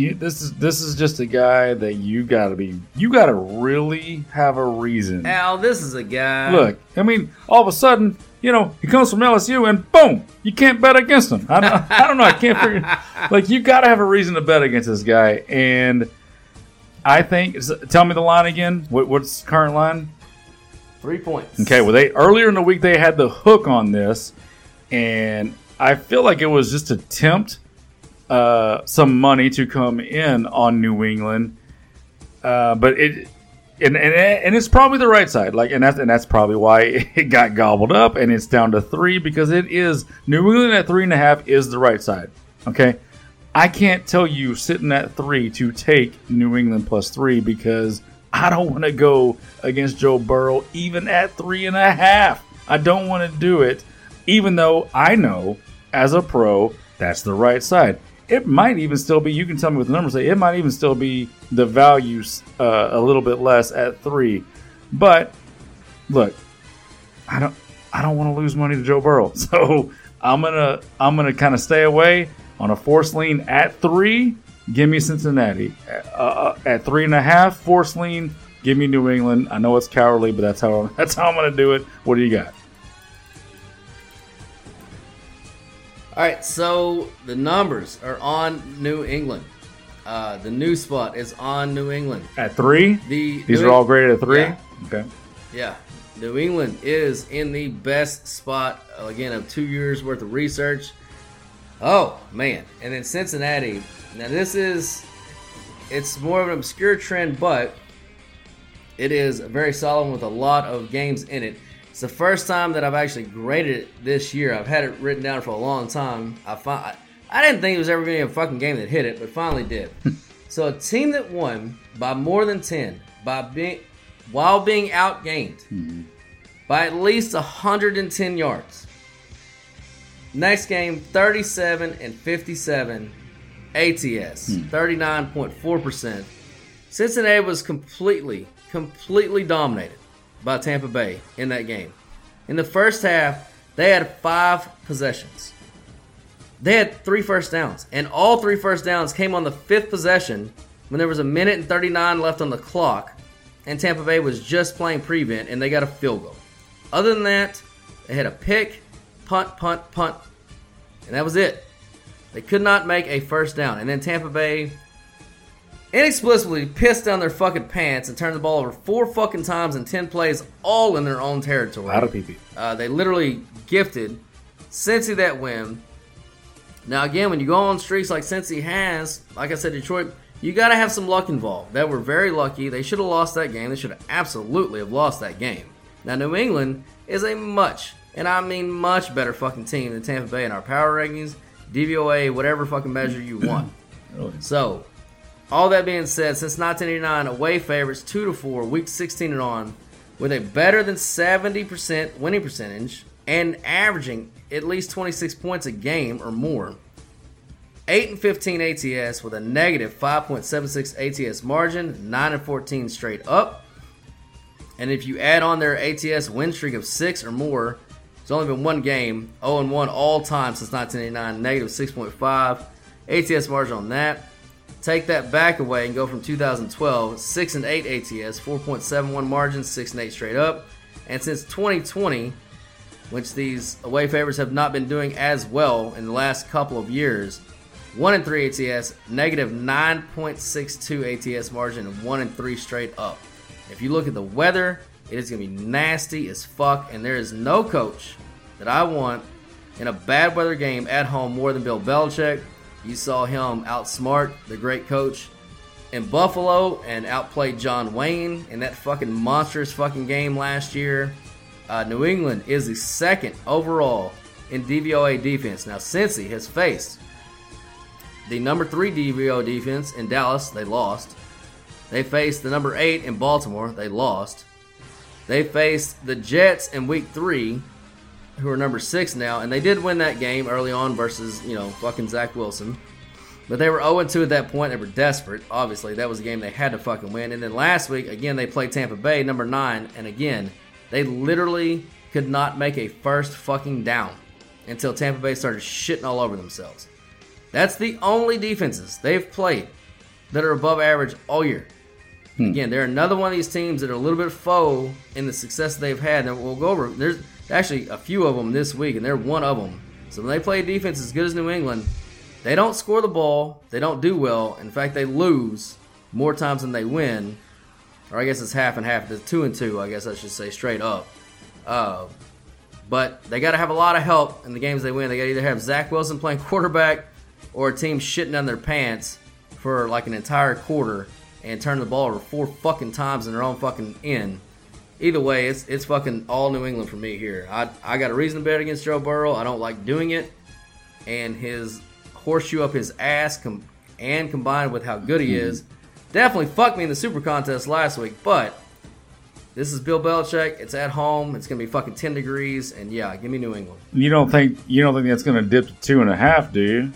You, this is this is just a guy that you gotta be you gotta really have a reason. Al, this is a guy. Look, I mean, all of a sudden, you know, he comes from LSU and boom, you can't bet against him. I don't, I don't know, I can't figure. Like, you got to have a reason to bet against this guy, and I think. Tell me the line again. What, what's the current line? Three points. Okay, well, they earlier in the week they had the hook on this, and I feel like it was just a tempt uh, some money to come in on New England, uh, but it. And, and, and it's probably the right side, like, and that's and that's probably why it got gobbled up, and it's down to three because it is New England at three and a half is the right side. Okay, I can't tell you sitting at three to take New England plus three because I don't want to go against Joe Burrow even at three and a half. I don't want to do it, even though I know as a pro that's the right side. It might even still be. You can tell me with the numbers. Say it might even still be the values uh, a little bit less at three. But look, I don't. I don't want to lose money to Joe Burrow, so I'm gonna I'm gonna kind of stay away on a force lean at three. Give me Cincinnati uh, at three and a half. Force lean. Give me New England. I know it's cowardly, but that's how that's how I'm gonna do it. What do you got? All right, so the numbers are on New England. Uh, the new spot is on New England at three. The these New are all graded at three. Yeah. Okay. Yeah, New England is in the best spot again of two years worth of research. Oh man, and then Cincinnati. Now this is it's more of an obscure trend, but it is very solid with a lot of games in it. It's the first time that I've actually graded it this year. I've had it written down for a long time. I find, I didn't think it was ever going to be a fucking game that hit it, but finally did. so a team that won by more than ten by being while being outgained Mm-hmm. by at least 110 yards. Next game, 37 and 57 ATS, 39.4%. Cincinnati was completely, completely dominated by Tampa Bay in that game. In the first half, they had five possessions. They had three first downs, and all three first downs came on the fifth possession when there was a minute and 39 left on the clock, and Tampa Bay was just playing prevent, and they got a field goal. Other than that, they had a pick, punt, punt, punt, and that was it. They could not make a first down, and then Tampa Bay inexplicably pissed down their fucking pants and turned the ball over four fucking times in 10 plays, all in their own territory. Out of PP. Uh, they literally gifted Cincy that win. Now, again, when you go on streaks like Cincy has, like I said, Detroit, you got to have some luck involved. They were very lucky. They should have lost that game. They should have absolutely have lost that game. Now, New England is a much, and I mean much better fucking team than Tampa Bay in our power rankings, DVOA, whatever fucking measure you want. So, all that being said, since 1989, away favorites 2 to 4, week 16 and on, with a better than 70% winning percentage and averaging at least 26 points a game or more. 8 and 15 ATS with a negative 5.76 ATS margin, 9 and 14 straight up. And if you add on their ATS win streak of 6 or more, it's only been one game, 0 and 1 all time since 1989, negative 6.5 ATS margin on that. Take that back away and go from 2012, 6 and 8 ATS, 4.71 margin, 6 and 8 straight up. And since 2020, which these away favorites have not been doing as well in the last couple of years, 1 and 3 ATS, negative 9.62 ATS margin, and 1 and 3 straight up. If you look at the weather, it is going to be nasty as fuck, and there is no coach that I want in a bad weather game at home more than Bill Belichick. You saw him outsmart the great coach in Buffalo and outplayed John Wayne in that fucking monstrous fucking game last year. Uh, New England is the second overall in DVOA defense. Now, Cincy has faced the number three DVO defense in Dallas. They lost. They faced the number eight in Baltimore. They lost. They faced the Jets in week three, who are number six now, and they did win that game early on versus, you know, fucking Zach Wilson. But they were 0 2 at that point. They were desperate. Obviously, that was a game they had to fucking win. And then last week, again, they played Tampa Bay, number nine. And again, they literally could not make a first fucking down until Tampa Bay started shitting all over themselves. That's the only defenses they've played that are above average all year. Hmm. Again, they're another one of these teams that are a little bit faux in the success they've had. And we'll go over. There's actually a few of them this week, and they're one of them. So when they play defense as good as New England, they don't score the ball. They don't do well. In fact, they lose more times than they win. Or I guess it's half and half. It's two and two. I guess I should say straight up. Uh, but they got to have a lot of help in the games they win. They got to either have Zach Wilson playing quarterback or a team shitting down their pants for like an entire quarter and turn the ball over four fucking times in their own fucking end. Either way, it's it's fucking all New England for me here. I I got a reason to bet against Joe Burrow. I don't like doing it, and his horseshoe up his ass com- and combined with how good he mm-hmm. is, definitely fucked me in the Super Contest last week. But this is Bill Belichick. It's at home. It's gonna be fucking ten degrees, and yeah, give me New England. You don't think you don't think that's going to dip to two and a half, do you?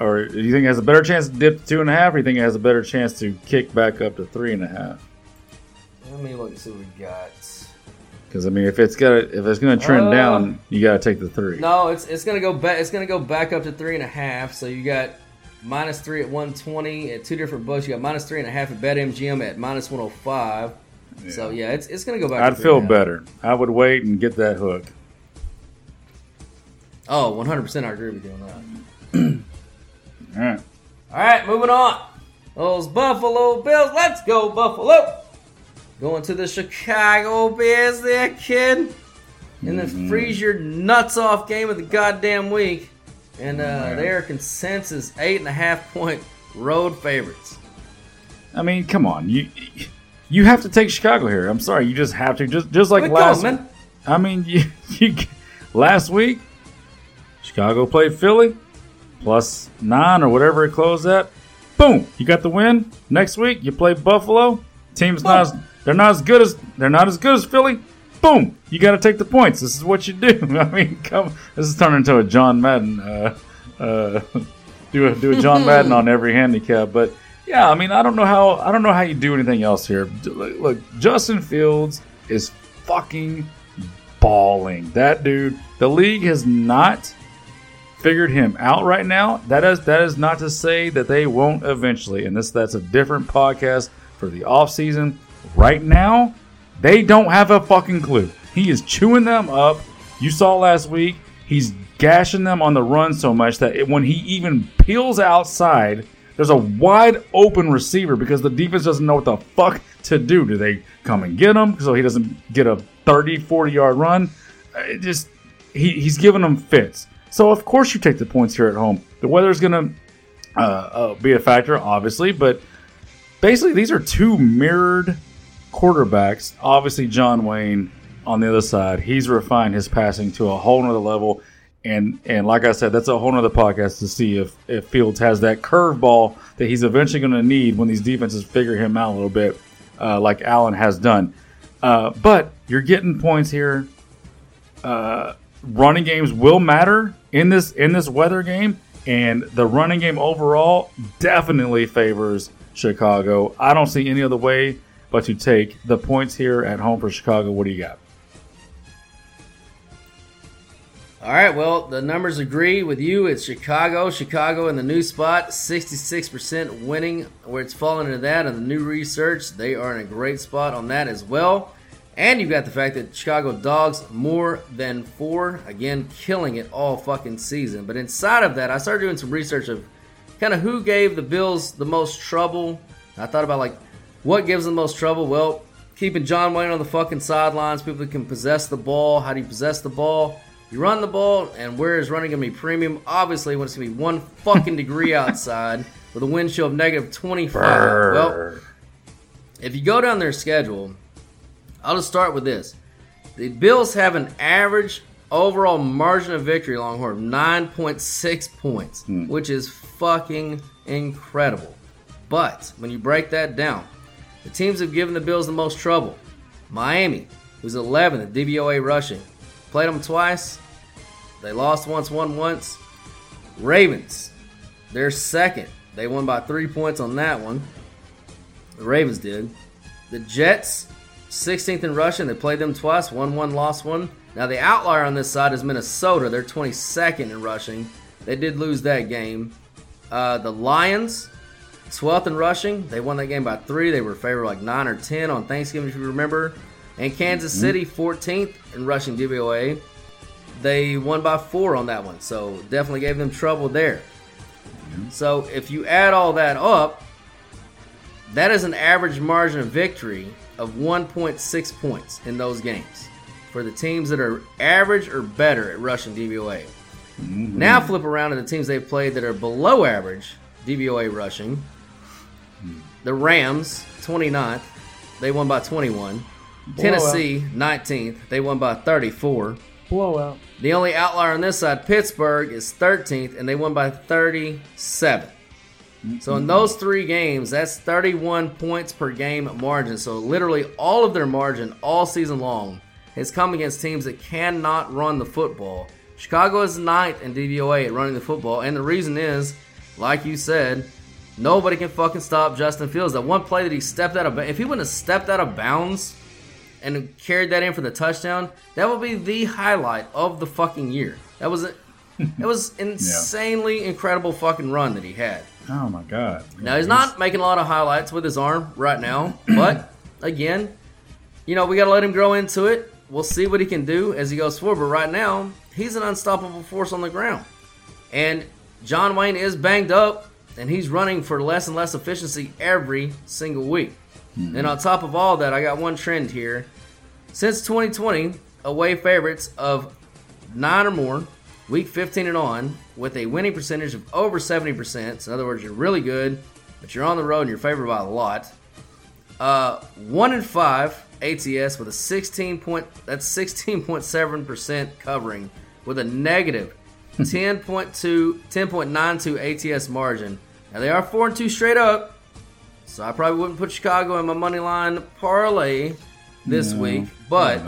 Or do you think it has a better chance to dip to two and a half, or do you think it has a better chance to kick back up to three and a half? Let me look and see what we got. Because I mean, if it's got if it's going to trend Uh, down, you got to take the three. No, it's it's gonna go back. It's gonna go back up to three and a half. So you got minus three at one twenty at two different books. You got minus three and a half at BetMGM at minus one hundred five. So yeah, it's it's gonna go back. I'd to three feel and a half. better. I would wait and get that hook. Oh, 100 percent. I agree with you on that. All right. All right, moving on. Those Buffalo Bills. Let's go Buffalo. Going to the Chicago Bears, there, kid. In the Mm-hmm. freeze your nuts off game of the goddamn week, and uh, they are consensus eight and a half point road favorites. I mean, come on, you you have to take Chicago here. I'm sorry, you just have to. Just just like last. man. I mean, you, you last week, Chicago played Philly plus nine or whatever it closed at. Boom, you got the win. Next week, you play Buffalo. Team's not as, they're not as good as they're not as good as Philly. Boom, you got to take the points. This is what you do. I mean, come. This is turning into a John Madden. Uh, uh, do a do a John Madden on every handicap, but yeah, I mean, I don't know how I don't know how you do anything else here. Look, Justin Fields is fucking balling. That dude, the league has not figured him out right now. That is that is not to say that they won't eventually. And this that's a different podcast for the offseason. Right now, they don't have a fucking clue. He is chewing them up. You saw last week, he's gashing them on the run so much that it, when he even peels outside, there's a wide open receiver because the defense doesn't know what the fuck to do. Do they come and get him so he doesn't get a 30, 40 yard run? It just he, he's giving them fits. So of course you take the points here at home. The weather's gonna uh, uh, be a factor, obviously, but basically these are two mirrored quarterbacks. Obviously, John Wayne on the other side, he's refined his passing to a whole nother level. And and like I said, that's a whole nother podcast to see if, if Fields has that curveball that he's eventually going to need when these defenses figure him out a little bit, uh, like Allen has done. Uh, but you're getting points here. Uh, running games will matter in this in this weather game, and the running game overall definitely favors Chicago. I don't see any other way but to take the points here at home for Chicago. What do you got? All right, well, the numbers agree with you. It's Chicago. Chicago in the new spot, 66% winning. Where it's fallen into that and the new research, they are in a great spot on that as well. And you've got the fact that Chicago dogs more than four, again, killing it all fucking season. But inside of that, I started doing some research of kind of who gave the Bills the most trouble. I thought about like what gives them the most trouble. Well, keeping John Wayne on the fucking sidelines, people can possess the ball. How do you possess the ball? You run the ball, and where is running going to be premium? Obviously, when it's going to be one fucking degree outside with a wind chill of negative 25. Well, if you go down their schedule, I'll just start with this. The Bills have an average overall margin of victory, Longhorn, of 9.6 points, hmm. which is fucking incredible. But when you break that down, the teams have given the Bills the most trouble Miami, who's 11th at DVOA rushing. Played them twice. They lost once, won once. Ravens, they're second. They won by three points on that one. The Ravens did. The Jets, 16th in rushing. They played them twice, won one, lost one. Now the outlier on this side is Minnesota. They're 22nd in rushing. They did lose that game. Uh, the Lions, 12th in rushing. They won that game by three. They were favored like nine or 10 on Thanksgiving, if you remember. And Kansas mm-hmm. City, 14th in rushing DVOA. They won by four on that one. So definitely gave them trouble there. Mm-hmm. So if you add all that up, that is an average margin of victory of 1.6 points in those games for the teams that are average or better at rushing DVOA. Mm-hmm. Now flip around to the teams they've played that are below average DVOA rushing. The Rams, 29th. They won by 21. Tennessee, 19th. They won by 34. Blowout. The only outlier on this side, Pittsburgh, is 13th, and they won by 37. So in those three games, that's 31 points per game margin. So literally all of their margin all season long has come against teams that cannot run the football. Chicago is ninth in DVOA at running the football, and the reason is, like you said, nobody can fucking stop Justin Fields. That one play that he stepped out of, if he wouldn't have stepped out of bounds and carried that in for the touchdown, that would be the highlight of the fucking year. That was it. It was insanely incredible fucking run that he had. Oh my god. Now he's not making a lot of highlights with his arm right now, but again, you know we got to let him grow into it. We'll see what he can do as he goes forward. But right now, he's an unstoppable force on the ground, and John Wayne is banged up, and he's running for less and less efficiency every single week. And on top of all that, I got one trend here. Since 2020, away favorites of nine or more, week 15 and on, with a winning percentage of over 70%. So in other words, you're really good, but you're on the road and you're favored by a lot. Uh, one in five ATS with a 16 point. That's 16.7% covering with a negative 10.2 10.92 ATS margin. Now they are four and two straight up. So I probably wouldn't put Chicago in my money line parlay this No, week, but.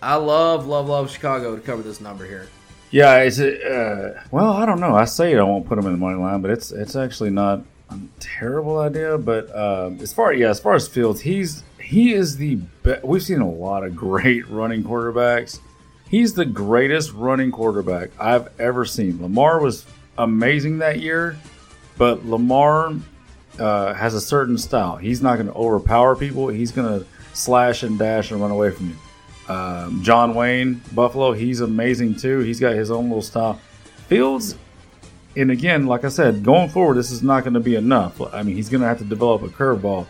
I love, love, love Chicago to cover this number here. Yeah, it's uh, well, I don't know. I say I won't put them in the money line, but it's it's actually not a terrible idea. But um, as far yeah, as far as Fields, he's he is the be- we've seen a lot of great running quarterbacks. He's the greatest running quarterback I've ever seen. Lamar was amazing that year, but Lamar uh, has a certain style. He's not going to overpower people. He's going to slash and dash and run away from you. Um, John Wayne, Buffalo, he's amazing too. He's got his own little style. Fields, and again, like I said, going forward, this is not going to be enough. I mean, he's going to have to develop a curveball,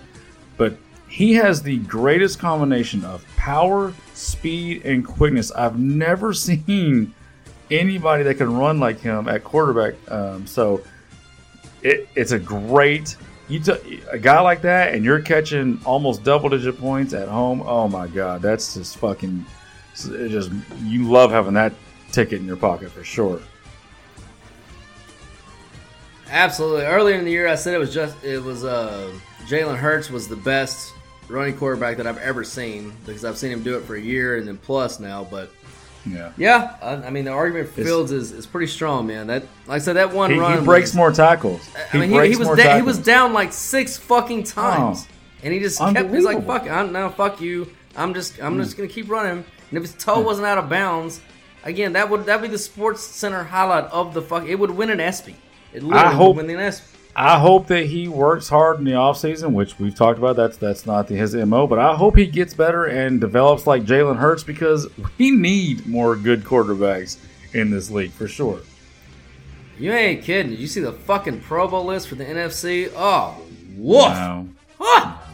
but he has the greatest combination of power, speed, and quickness. I've never seen anybody that can run like him at quarterback. Um, so it, it's a great. You t- a guy like that, and you're catching almost double digit points at home. Oh my god, that's just fucking. It just you love having that ticket in your pocket for sure. Absolutely. Earlier in the year, I said it was just it was uh, Jalen Hurts was the best running quarterback that I've ever seen because I've seen him do it for a year and then plus now. But Yeah. yeah, I, I mean the argument for It's- Fields is, is pretty strong, man. That like I said, that one He, run he breaks was- more tackles. I mean, he, he was da- he was down like six fucking times, Oh. and he just kept. He's like, "Fuck, I'm, no, fuck you. I'm just, I'm Hmm. just gonna keep running." And if his toe wasn't out of bounds, again, that would that would be the Sports Center highlight of the fuck. It would win an ESPY. It literally I hope would win an ESPY. I hope that he works hard in the offseason, which we've talked about. That's that's not his mo, but I hope he gets better and develops like Jalen Hurts because we need more good quarterbacks in this league for sure. You ain't kidding. You see the fucking Pro Bowl list for the NFC? Oh, woof. Wow. Ah!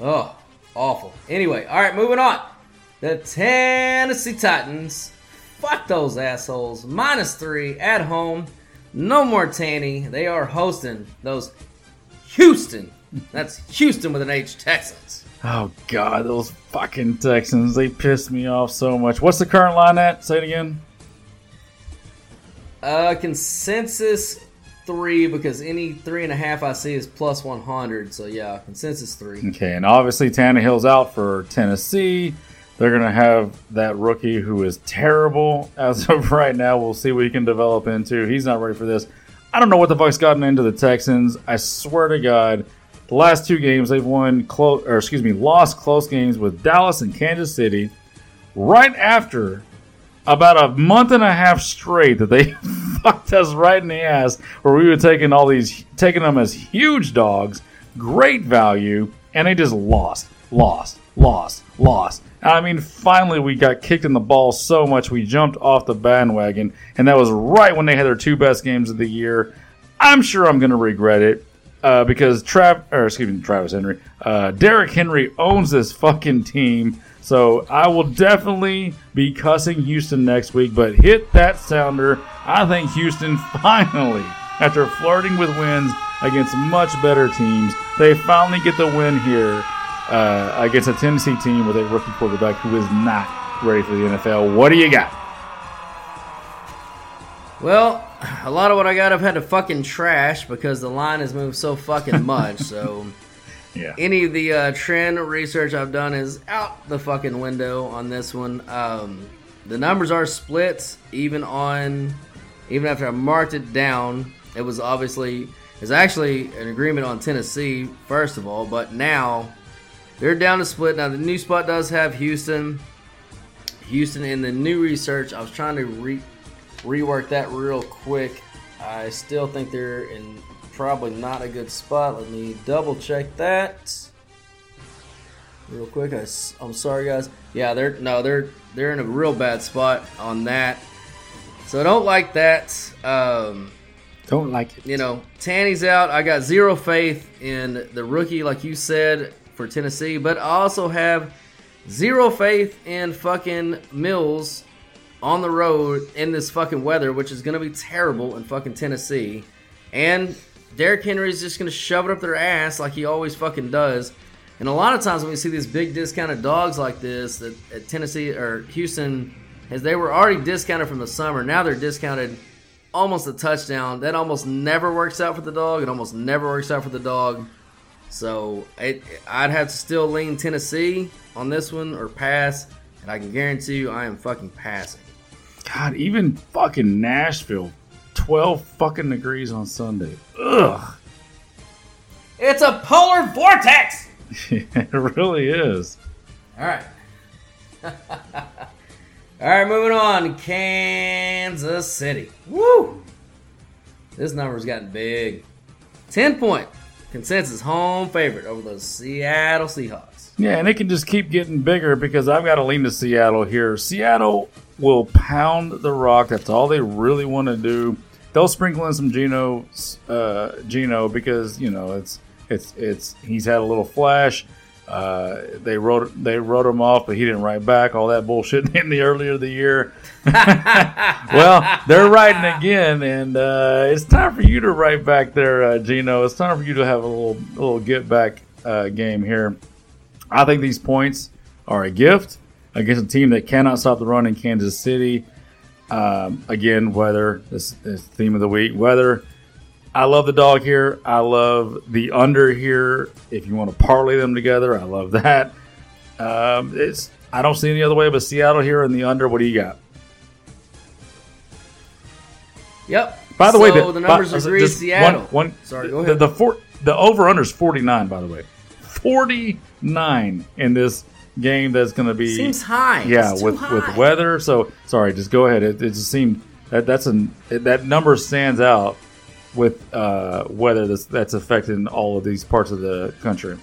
Oh, awful. Anyway, all right, moving on. The Tennessee Titans. Fuck those assholes. Minus three at home. No more Tanny. They are hosting those Houston. That's Houston with an H Texans. Oh God, those fucking Texans! They pissed me off so much. What's the current line at? Say it again. Uh, consensus three because any three and a half I see is plus 100. So yeah, consensus three. Okay, and obviously Tannehill's out for Tennessee. They're going to have that rookie who is terrible as of right now. We'll see what he can develop into. He's not ready for this. I don't know what the fuck's gotten into the Texans. I swear to God, the last two games they've won close, or excuse me, lost close games with Dallas and Kansas City. Right after about a month and a half straight that they fucked us right in the ass, where we were taking all these, taking them as huge dogs, great value, and they just lost, lost, lost, lost. I mean, finally, we got kicked in the ball so much we jumped off the bandwagon, and that was right when they had their two best games of the year. I'm sure I'm going to regret it uh, because Trav, or excuse me, Travis Henry, uh, Derrick Henry owns this fucking team. So I will definitely be cussing Houston next week, but hit that sounder. I think Houston finally, after flirting with wins against much better teams, they finally get the win here uh, against a Tennessee team with a rookie quarterback who is not ready for the NFL. What do you got? Well, a lot of what I got I've had to fucking trash because the line has moved so fucking much. so yeah. any of the uh, trend research I've done is out the fucking window on this one. Um, the numbers are split even on even after I marked it down. It was obviously it's actually an agreement on Tennessee first of all, but now they're down to split. Now the new spot does have Houston. Houston in the new research. I was trying to re- rework that real quick. I still think they're in probably not a good spot. Let me double check that real quick. I, am sorry, guys. Yeah, they're no, they're they're in a real bad spot on that. So I don't like that. Um, don't like it. You know, Tanny's out. I got zero faith in the rookie, like you said, for Tennessee, but I also have zero faith in fucking Mills on the road in this fucking weather, which is going to be terrible in fucking Tennessee. And Derrick Henry is just going to shove it up their ass like he always fucking does. And a lot of times when we see these big discounted dogs like this that at Tennessee or Houston, as they were already discounted from the summer, now they're discounted almost a touchdown. That almost never works out for the dog. It almost never works out for the dog. So it, I'd have to still lean Tennessee on this one or pass, and I can guarantee you I am fucking passing. God, even fucking Nashville, twelve fucking degrees on Sunday. Ugh. It's a polar vortex. it really is. All right. All right, moving on. Kansas City. Woo! This number's gotten big. 10 point consensus home favorite over the Seattle Seahawks. Yeah, and it can just keep getting bigger because I've got to lean to Seattle here. Seattle will pound the rock. That's all they really want to do. They'll sprinkle in some Geno, uh, Geno because you know it's it's it's he's had a little flash. Uh, they wrote they wrote him off, but he didn't write back. All that bullshit in the earlier of the year. well, they're writing again, and uh, it's time for you to write back there, uh, Geno. It's time for you to have a little little get back uh, game here. I think these points are a gift against a team that cannot stop the run in Kansas City. Um, again, weather this is theme of the week. Weather. I love the dog here. I love the under here. If you want to parlay them together, I love that. Um, it's I don't see any other way but Seattle here in the under. What do you got? Yep. By the so way, the, the numbers by, agree. Seattle. One, one, Sorry, the, go ahead. The, the, four, the over under is 49, by the way. 49 in this game that's going to be. Seems high. Yeah, It's with, high. with weather. So, sorry, just go ahead. It, it just seemed that that's an it, that number stands out with uh, weather that's, that's affecting all of these parts of the country.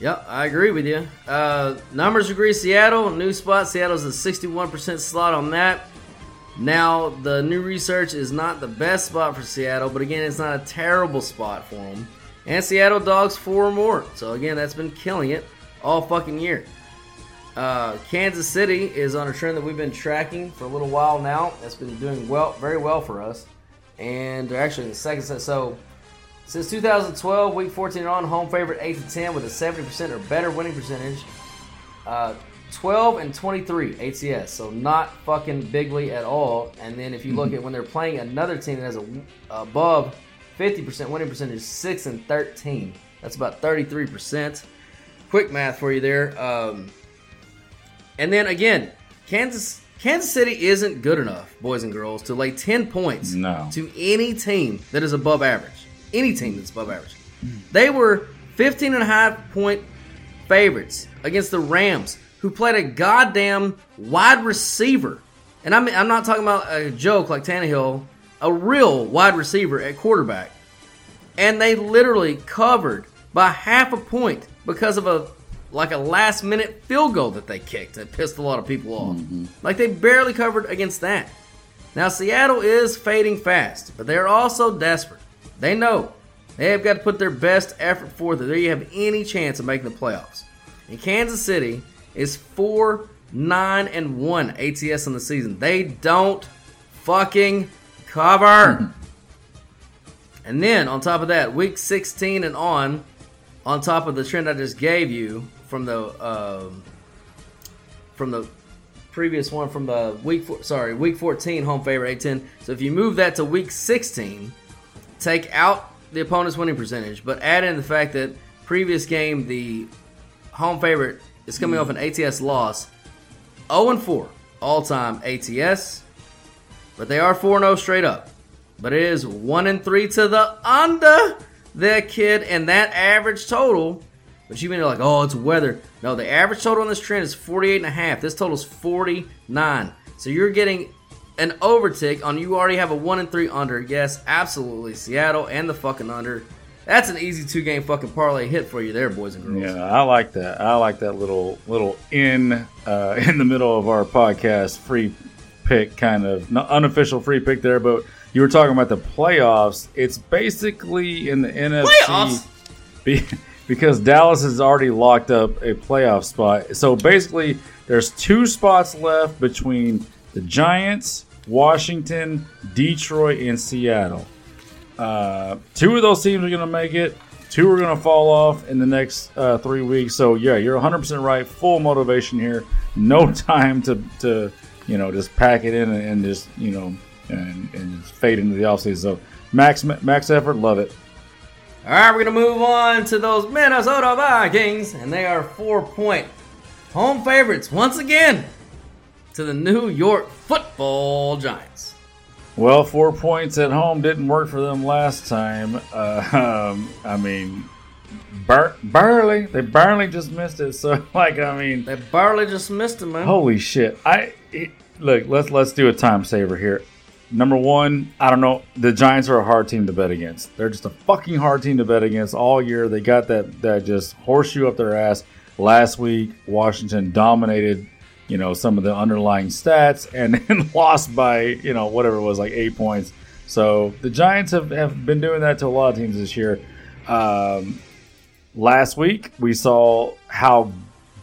Yep, I agree with you. Uh, numbers agree. Seattle, new spot. Seattle's a 61% slot on that. Now, the new research is not the best spot for Seattle, but again, it's not a terrible spot for them. And Seattle dogs four or more. So, again, that's been killing it all fucking year. Uh, Kansas City is on a trend that we've been tracking for a little while now. That's been doing well, very well for us. And they're actually in the second set. So, since 2012, week 14 on, home favorite 8 to 10 with a 70% or better winning percentage. Uh, 12 and 23 ATS, so not fucking bigly at all. And then if you look at when they're playing another team that has a above 50% winning percentage, six and 13. That's about 33 percent. Quick math for you there. Um, and then again, Kansas Kansas City isn't good enough, boys and girls, to lay 10 points No. to any team that is above average. Any team that's above average. They were 15 and a half point favorites against the Rams, who played a goddamn wide receiver. And I'm, I'm not talking about a joke like Tannehill, a real wide receiver at quarterback. And they literally covered by half a point because of a like a last minute field goal that they kicked that pissed a lot of people off. Mm-hmm. Like they barely covered against that. Now Seattle is fading fast, but they're also desperate. They know they have got to put their best effort forth if they have any chance of making the playoffs. And Kansas City is four nine and one ATS on the season. They don't fucking cover. and then on top of that, week 16 and on, on top of the trend I just gave you from the um, from the previous one from the week four, sorry week 14 home favorite A10. So if you move that to week 16, take out the opponent's winning percentage, but add in the fact that previous game the home favorite is coming off an ATS loss, 0 and 4 all time ATS, but they are 4 0 straight up. But it is 1 and 3 to the under that kid and that average total. But you mean like, oh, it's weather. No, the average total on this trend is 48 and a half. This total is 49. So you're getting an overtick on you already have a 1 and 3 under. Yes, absolutely. Seattle and the fucking under. That's an easy two game fucking parlay hit for you there, boys and girls. Yeah, I like that. I like that little little in uh, in the middle of our podcast free pick kind of unofficial free pick there, but you were talking about the playoffs. It's basically in the NFC Playoffs? be- because Dallas has already locked up a playoff spot. So basically, there's two spots left between the Giants, Washington, Detroit, and Seattle. Uh, two of those teams are going to make it. Two are going to fall off in the next uh, three weeks. So yeah, you're 100 percent right. Full motivation here. No time to to you know just pack it in and, and just you know and, and just fade into the offseason. So max max effort, love it. All right, we're going to move on to those Minnesota Vikings, and they are four point home favorites once again to the New York football Giants. Well, four points at home didn't work for them last time. Uh, um, I mean, bar- barely. They barely just missed it. So, like, I mean, They barely just missed it, man. holy shit! I it, look. Let's let's do a time saver here. Number one, I don't know. The Giants are a hard team to bet against. They're just a fucking hard team to bet against all year. They got that that just horseshoe up their ass. Last week, Washington dominated, you know, some of the underlying stats and then lost by, you know, whatever it was, like eight points. So the Giants have, have been doing that to a lot of teams this year. Um, last week, we saw how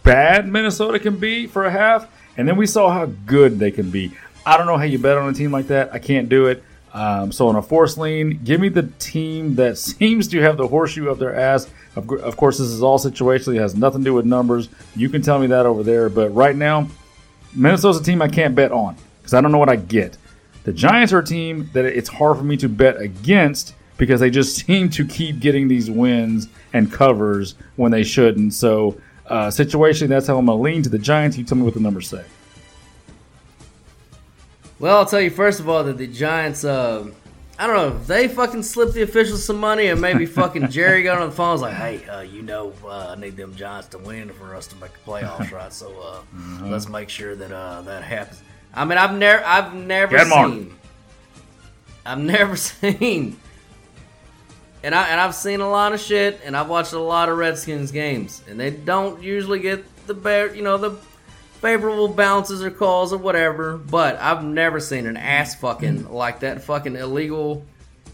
bad Minnesota can be for a half, and then we saw how good they can be. I don't know how you bet on a team like that. I can't do it. Um, so on a force lean, give me the team that seems to have the horseshoe up their ass. Of, of course, this is all situational. It has nothing to do with numbers. You can tell me that over there. But right now, Minnesota's a team I can't bet on because I don't know what I get. The Giants are a team that it's hard for me to bet against because they just seem to keep getting these wins and covers when they shouldn't. So, uh, situationally, that's how I'm going to lean to the Giants. You tell me what the numbers say. Well, I'll tell you first of all that the Giants, uh, I don't know they fucking slipped the officials some money, or maybe fucking Jerry got on the phone and was like, "Hey, uh, you know, uh, I need them Giants to win for us to make the playoffs, right? So uh, let's make sure that uh, that happens." I mean, I've never, I've never Get 'em on. seen, I've never seen, and I and I've seen a lot of shit, and I've watched a lot of Redskins games, and they don't usually get the bear, you know, the favorable bounces or calls or whatever, but I've never seen an ass fucking like that fucking illegal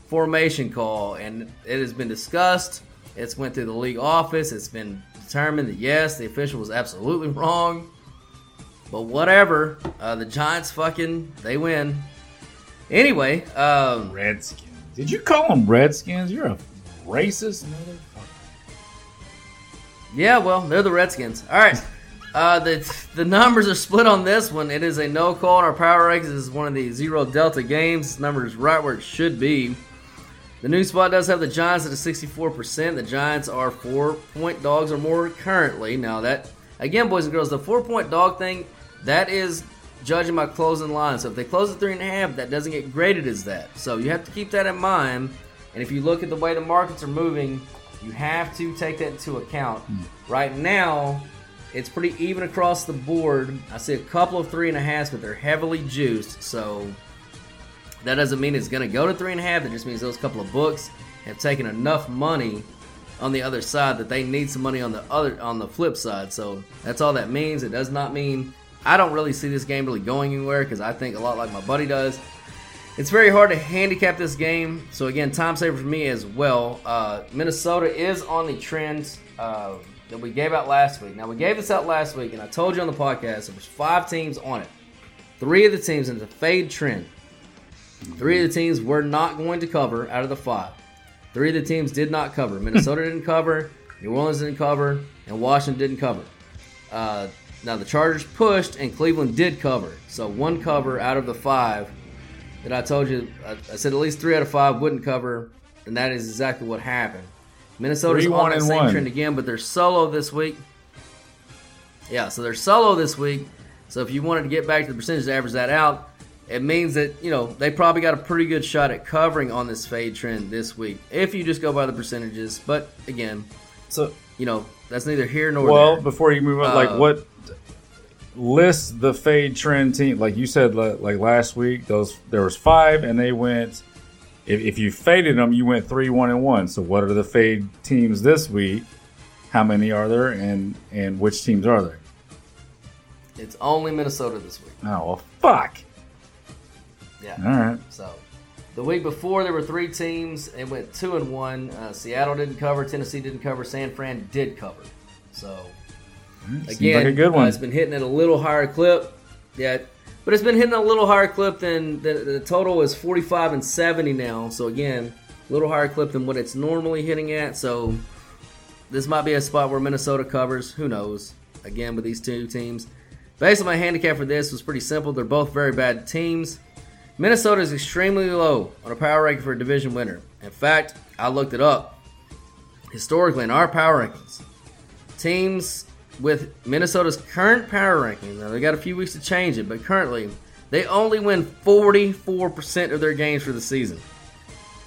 formation call, and it has been discussed. It's went through the league office. It's been determined that yes, the official was absolutely wrong. But whatever, uh, the Giants fucking they win. Anyway, um, Redskins. Did you call them Redskins? You're a racist motherfucker. yeah, well, they're the Redskins. All right. Uh, the the numbers are split on this one. It is a no call in our power rankings. This is one of the zero delta games. Numbers right where it should be. The new spot does have the Giants at a 64%. The Giants are four point dogs or more currently. Now that again, boys and girls, the four point dog thing that is judging by closing line. So if they close at three and a half, that doesn't get graded as that. So you have to keep that in mind. And if you look at the way the markets are moving, you have to take that into account. Right now, it's pretty even across the board. I see a couple of three and a halfs, but they're heavily juiced. So that doesn't mean it's going to go to three and a half. It just means those couple of books have taken enough money on the other side that they need some money on the other on the flip side. So that's all that means. It does not mean I don't really see this game really going anywhere because I think a lot like my buddy does. It's very hard to handicap this game. So again, time saver for me as well. Uh, Minnesota is on the trend uh, that we gave out last week. Now we gave this out last week, and I told you on the podcast there was five teams on it. Three of the teams in the fade trend. Three of the teams were not going to cover out of the five. Three of the teams did not cover. Minnesota didn't cover, New Orleans didn't cover, and Washington didn't cover. Uh, now the Chargers pushed, and Cleveland did cover. So one cover out of the five that I told you, I, I said at least three out of five wouldn't cover, and that is exactly what happened. Minnesota's Three, on that same one. trend again, but they're solo this week. Yeah, so they're solo this week. So if you wanted to get back to the percentage to average that out, it means that you know they probably got a pretty good shot at covering on this fade trend this week if you just go by the percentages. But again, So you know that's neither here nor there. well, there. before you move on, like Uh, what list the fade trend team? Like you said, like last week, those there was five, and they went. If, if you faded them, you went three, one, and one. So what are the fade teams this week? How many are there, and and which teams are there? It's only Minnesota this week. Oh well, fuck. Yeah. All right. So the week before there were three teams. It went two and one. Uh, Seattle didn't cover. Tennessee didn't cover. San Fran did cover. So again, like a good uh, one. it's been hitting at a little higher clip. Yeah, but it's been hitting a little higher clip than the, the total is 45 and 70 now. So again, a little higher clip than what it's normally hitting at. So this might be a spot where Minnesota covers. Who knows? Again, with these two teams. Basically, my handicap for this was pretty simple. They're both very bad teams. Minnesota is extremely low on a power ranking for a division winner. In fact, I looked it up. Historically, in our power rankings, teams with Minnesota's current power ranking, now they got a few weeks to change it, but currently, they only win 44% of their games for the season.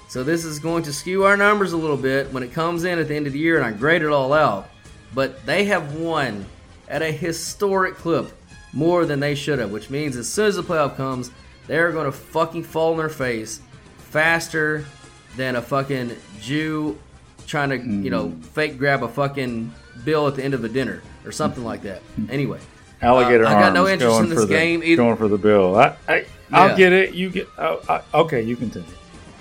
So this is going to skew our numbers a little bit when it comes in at the end of the year and I grade it all out. But they have won at a historic clip more than they should have, which means as soon as the playoff comes, they're going to fucking fall on their face faster than a fucking Jew trying to, you know, mm-hmm. fake grab a fucking bill at the end of a dinner or something like that. Anyway, Alligator uh, I got no interest in this for the, game either. Going for the bill. I, I I'll Yeah. get it. You get. Oh, I, okay, you continue.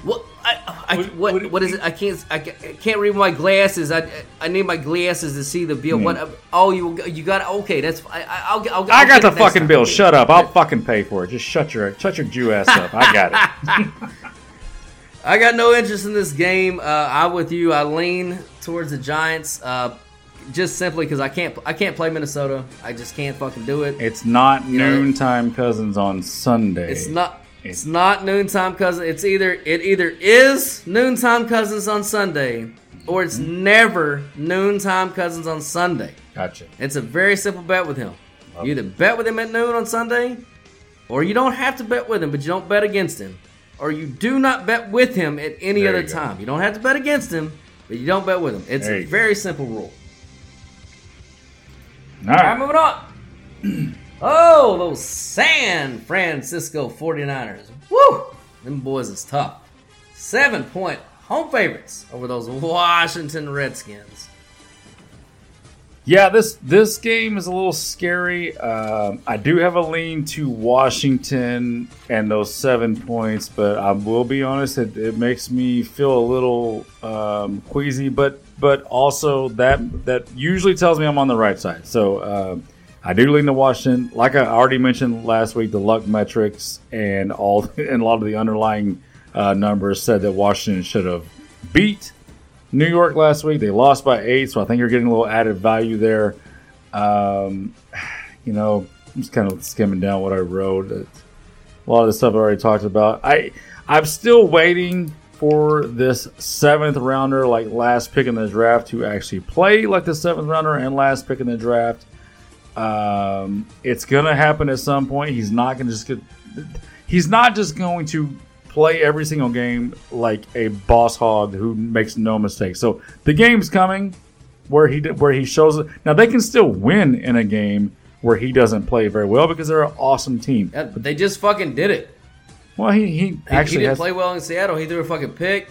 What? I, I, what, what is it? I can't. I can't read my glasses. I, I need my glasses to see the bill. Hmm. What? Oh, you you got okay. That's. I, I- I'll, I'll, I'll I got the it next fucking time. bill. Shut up. I'll fucking pay for it. Just shut your shut your Jew ass up. I got it. I got no interest in this game. Uh, I'm with you. I lean towards the Giants, uh, just simply because I can't. I can't play Minnesota. I just can't fucking do it. It's not You know, noontime cousins on Sunday. It's not. It's not noontime cousins. It's either it either is noontime cousins on Sunday, or it's mm-hmm. never noontime cousins on Sunday. Gotcha. It's a very simple bet with him. You either bet with him at noon on Sunday, or you don't have to bet with him, but you don't bet against him, or you do not bet with him at any There other you time. You don't have to bet against him, but you don't bet with him. It's There a you go. very simple rule. All right, moving on. Oh, those San Francisco 49ers. Woo! Them boys is tough. Seven point home favorites over those Washington Redskins. Yeah, this this game is a little scary. Um, I do have a lean to Washington and those seven points, but I will be honest, it, it makes me feel a little um, queasy. But but also that that usually tells me I'm on the right side. So um I do lean to Washington. Like I already mentioned last week, the luck metrics and all and a lot of the underlying uh, numbers said that Washington should have beat New York last week. They lost by eight, so I think you're getting a little added value there. Um, you know, I'm just kind of skimming down what I wrote. A lot of the stuff I already talked about. I I'm still waiting for this seventh rounder, like last pick in the draft, to actually play like the seventh rounder and last pick in the draft. Um, it's gonna happen at some point. He's not gonna just get. He's not just going to play every single game like a boss hog who makes no mistakes. So the game's coming where he where he shows it. Now they can still win in a game where he doesn't play very well because they're an awesome team. Yeah, they just fucking did it. Well, he he He, actually he didn't has, play well in Seattle. He threw a fucking pick.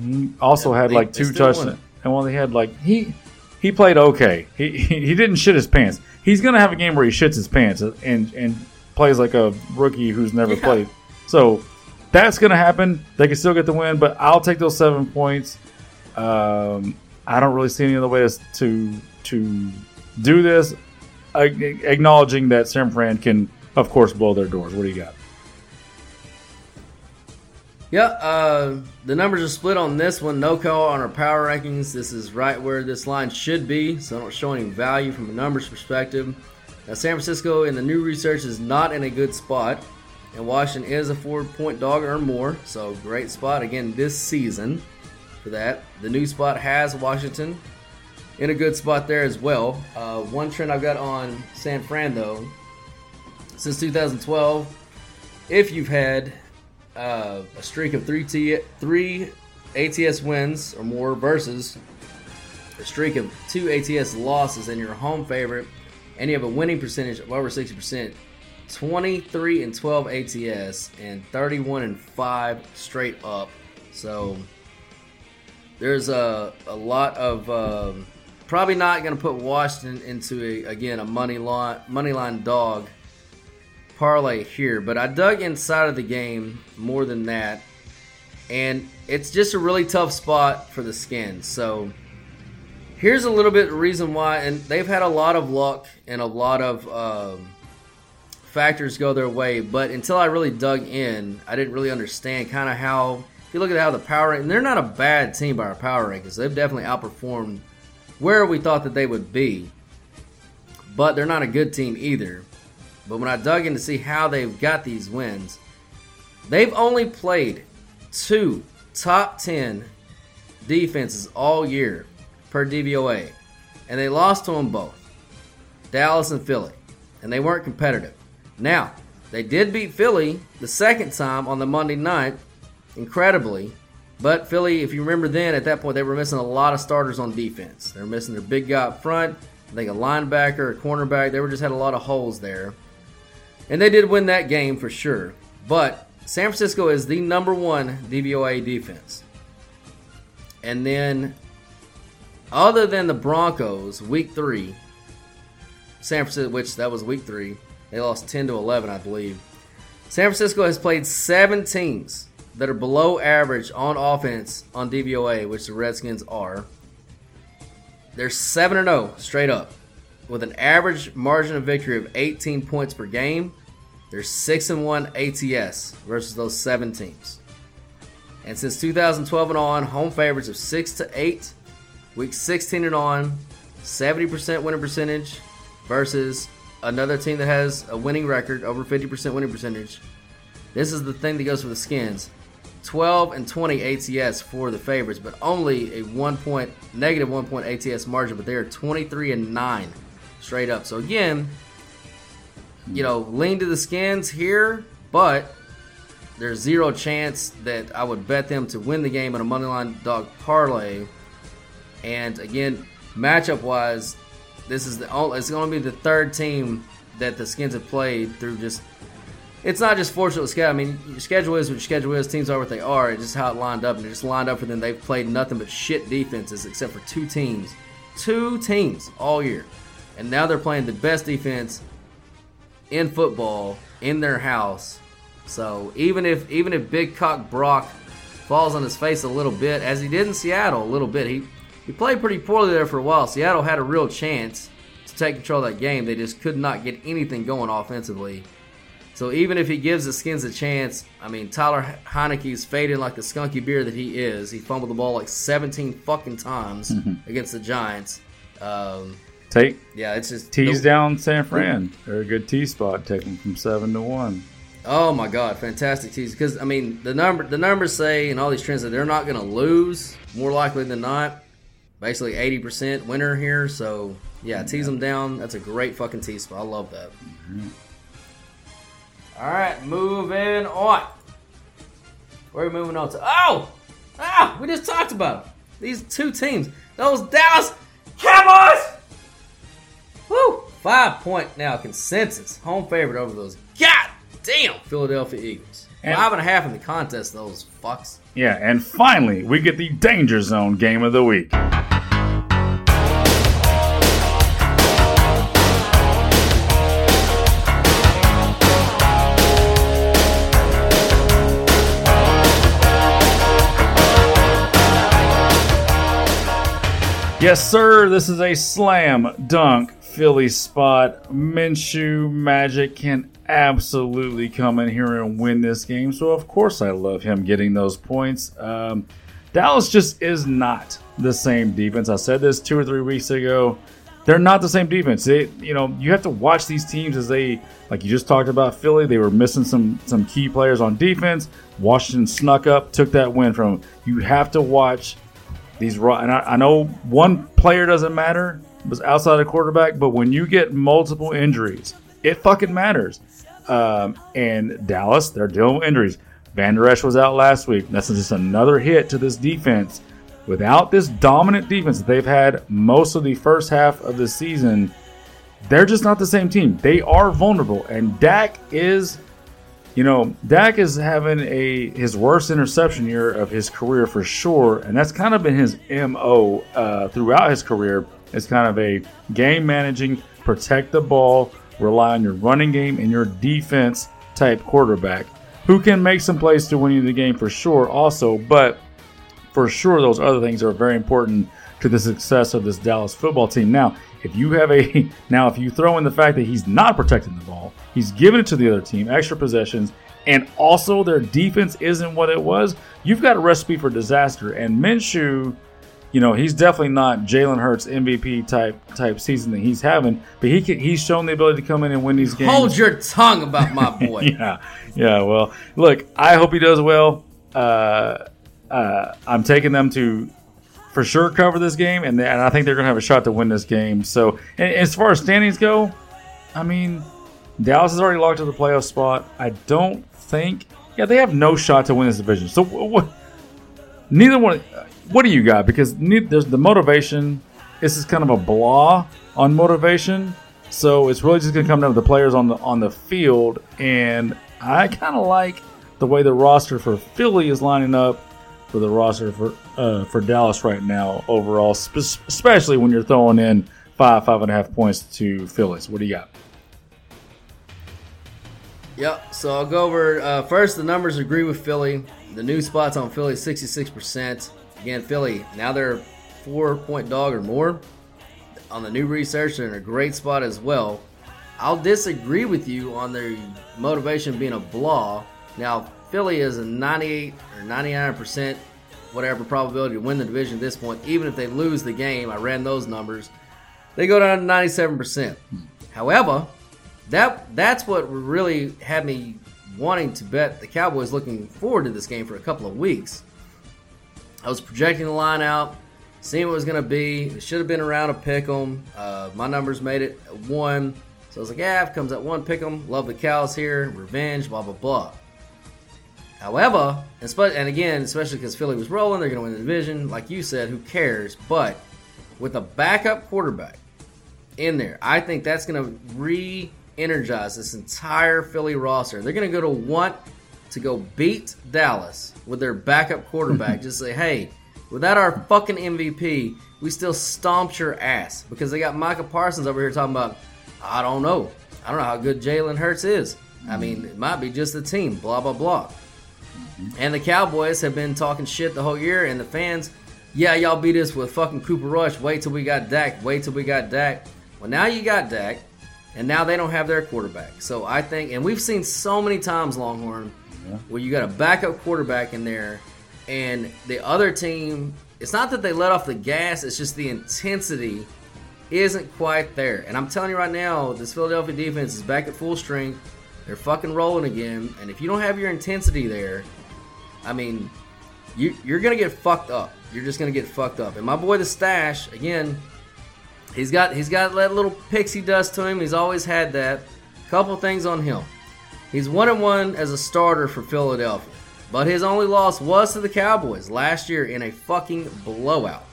he also had they- like two touchdowns. And well, he had like he he played okay. He, he he didn't shit his pants. He's gonna have a game where he shits his pants and and plays like a rookie who's never Yeah. played. So that's gonna happen. They can still get the win, but I'll take those seven points. Um, I don't really see any other way to to, to do this. Acknowledging that San Fran can, of course, blow their doors. What do you got? Yeah, uh, the numbers are split on this one. No call on our power rankings. This is right where this line should be, so I don't show any value from a numbers perspective. Now, San Francisco in the new research is not in a good spot, and Washington is a four point dog or more, so great spot again this season for that. The new spot has Washington in a good spot there as well. Uh, one trend I've got on San Fran though, since 2012, if you've had uh, a streak of three T- three ATS wins or more versus a streak of two ATS losses and your home favorite, and you have a winning percentage of over 60%, 23 and 12 ATS, and 31 and 5 straight up. So there's a, a lot of um, probably not going to put Washington into a, again a money line money line dog parlay here, but I dug inside of the game more than that, and it's just a really tough spot for the Skins. So here's a little bit of reason why, and they've had a lot of luck and a lot of um, factors go their way, but until I really dug in, I didn't really understand kind of how. If you look at how the power, and they're not a bad team by our power rankings. They've definitely outperformed where we thought that they would be, but they're not a good team either. But when I dug in to see how they've got these wins, they've only played two top 10 defenses all year per DVOA, and they lost to them both Dallas and Philly, and they weren't competitive. Now, they did beat Philly the second time on the Monday night, incredibly. But Philly, if you remember then, at that point, they were missing a lot of starters on defense. They were missing their big guy up front, I think a linebacker, a cornerback. They were just had a lot of holes there. And they did win that game for sure. But San Francisco is the number one DVOA defense. And then, other than the Broncos, week three, San Francisco, which that was week three, they lost 10 to 11, I believe. San Francisco has played seven teams that are below average on offense on DVOA, which the Redskins are. They're 7 0 straight up with an average margin of victory of 18 points per game. They're 6 and 1 ATS versus those seven teams. And since 2012 and on, home favorites of 6 to 8, week 16 and on, 70% winning percentage versus another team that has a winning record, over 50% winning percentage. This is the thing that goes for the skins. 12 and 20 ATS for the favorites, but only a one point negative one point ATS margin. But they are 23 and nine straight up. So again, you know, lean to the skins here, but there's zero chance that I would bet them to win the game in a money line dog parlay. And again, matchup wise, this is the only, it's going to be the third team that the skins have played through just it's not just fortunate schedule. I mean, schedule is what your schedule is. Teams are what they are. It's just how it lined up, and it just lined up for them. They've played nothing but shit defenses, except for two teams, two teams all year, and now they're playing the best defense in football in their house. So even if even if Big Cock Brock falls on his face a little bit, as he did in Seattle a little bit, he he played pretty poorly there for a while. Seattle had a real chance to take control of that game. They just could not get anything going offensively. So even if he gives the Skins a chance, I mean, Taylor Heinicke's faded like the skunky beer that he is. He fumbled the ball like 17 fucking times Mhm. against the Giants. Um, take Yeah, it's just tease the- down San Fran. They're a good T spot. Take them from seven to one. Oh my god, fantastic tease! Because I mean, the number the numbers say and all these trends that they're not going to lose more likely than not. Basically, eighty percent winner here. So yeah, tease them down. That's a great fucking tease spot. I love that. All right, moving on. Where are we moving on to? Oh, ah, we just talked about these two teams. Those Dallas Cowboys. Woo! Five point now consensus home favorite over those goddamn Philadelphia Eagles. And- Five and a half in the contest. Those fucks. Yeah, and finally, we get the Danger Zone game of the week. Yes, sir. This is a slam dunk Philly spot. Minshew Magic can absolutely come in here and win this game. So, of course, I love him getting those points. Um, Dallas just is not the same defense. I said this two or three weeks ago. They're not the same defense. They, you know, you have to watch these teams as they, like you just talked about Philly. They were missing some some key players on defense. Washington snuck up, took that win from. them. You have to watch these and I, I know one player doesn't matter was outside the quarterback but when you get multiple injuries it fucking matters. Um, and dallas they're dealing with injuries. Vander Esch was out last week. That's just another hit to this defense. Without this dominant defense that they've had most of the first half of the season they're just not the same team. They are vulnerable and Dak is you know, Dak is having a his worst interception year of his career for sure, and that's kind of been his mo uh, throughout his career. It's kind of a game managing, protect the ball, rely on your running game and your defense type quarterback who can make some plays to win you the game for sure. Also, but for sure, those other things are very important to the success of this Dallas football team. Now, if you have a now, if you throw in the fact that he's not protecting the ball, he's giving it to the other team, extra possessions, and also their defense isn't what it was, you've got a recipe for disaster. And Minshew, you know, he's definitely not Jalen Hurts MVP type type season that he's having, but he can, he's shown the ability to come in and win these games. Hold your tongue about my boy. yeah, yeah. Well, look, I hope he does well. Uh, uh, I'm taking them to for sure cover this game, and, and I think they're going to have a shot to win this game. So, and as far as standings go, I mean, Dallas is already locked to the playoff spot. I don't think, yeah, they have no shot to win this division. So, what? Neither one. What do you got? Because there's the motivation. This is kind of a blah on motivation. So it's really just going to come down to the players on the on the field, and I kind of like the way the roster for Philly is lining up for the roster for uh, for Dallas right now overall, spe- especially when you're throwing in five five and a half points to Phillies. What do you got? Yep. So I'll go over uh, first. The numbers agree with Philly. The new spots on Philly, sixty-six percent. Again, Philly now they're four-point dog or more. On the new research, they're in a great spot as well. I'll disagree with you on their motivation being a blah. Now Philly is a ninety-eight or ninety-nine percent, whatever probability to win the division at this point. Even if they lose the game, I ran those numbers. They go down to ninety-seven percent. However, that that's what really had me wanting to bet the Cowboys looking forward to this game for a couple of weeks. I was projecting the line out, seeing what it was going to be. It should have been around a pick 'em. Uh, my numbers made it one. So I was like, yeah, if it comes at one pick 'em. Love the cows here. Revenge, blah, blah, blah. However, and, again, especially because Philly was rolling, they're going to win the division. Like you said, who cares? But with a backup quarterback in there, I think that's going to re energize this entire Philly roster. They're going to go to want to go beat Dallas with their backup quarterback. Just say, hey, without our fucking MVP, we still stomped your ass because they got Micah Parsons over here talking about, I don't know. I don't know how good Jalen Hurts is. I mean, it might be just the team, blah, blah, blah. Mm-hmm. And the Cowboys have been talking shit the whole year, and the fans, yeah, y'all beat us with fucking Cooper Rush. Wait till we got Dak. Wait till we got Dak. Well, now you got Dak, and now they don't have their quarterback. So I think, and we've seen so many times, Longhorn, where you got a backup quarterback in there, and the other team, it's not that they let off the gas, it's just the intensity isn't quite there. And I'm telling you right now, this Philadelphia defense is back at full strength. They're fucking rolling again. And if you don't have your intensity there, I mean, you, you're to get fucked up. You're just to get fucked up. And my boy, the stash, again, he's got he's got that little pixie dust to him. He's always had that. Couple things on him. He's one and one as a starter for Philadelphia, but his only loss was to the Cowboys last year in a fucking blowout.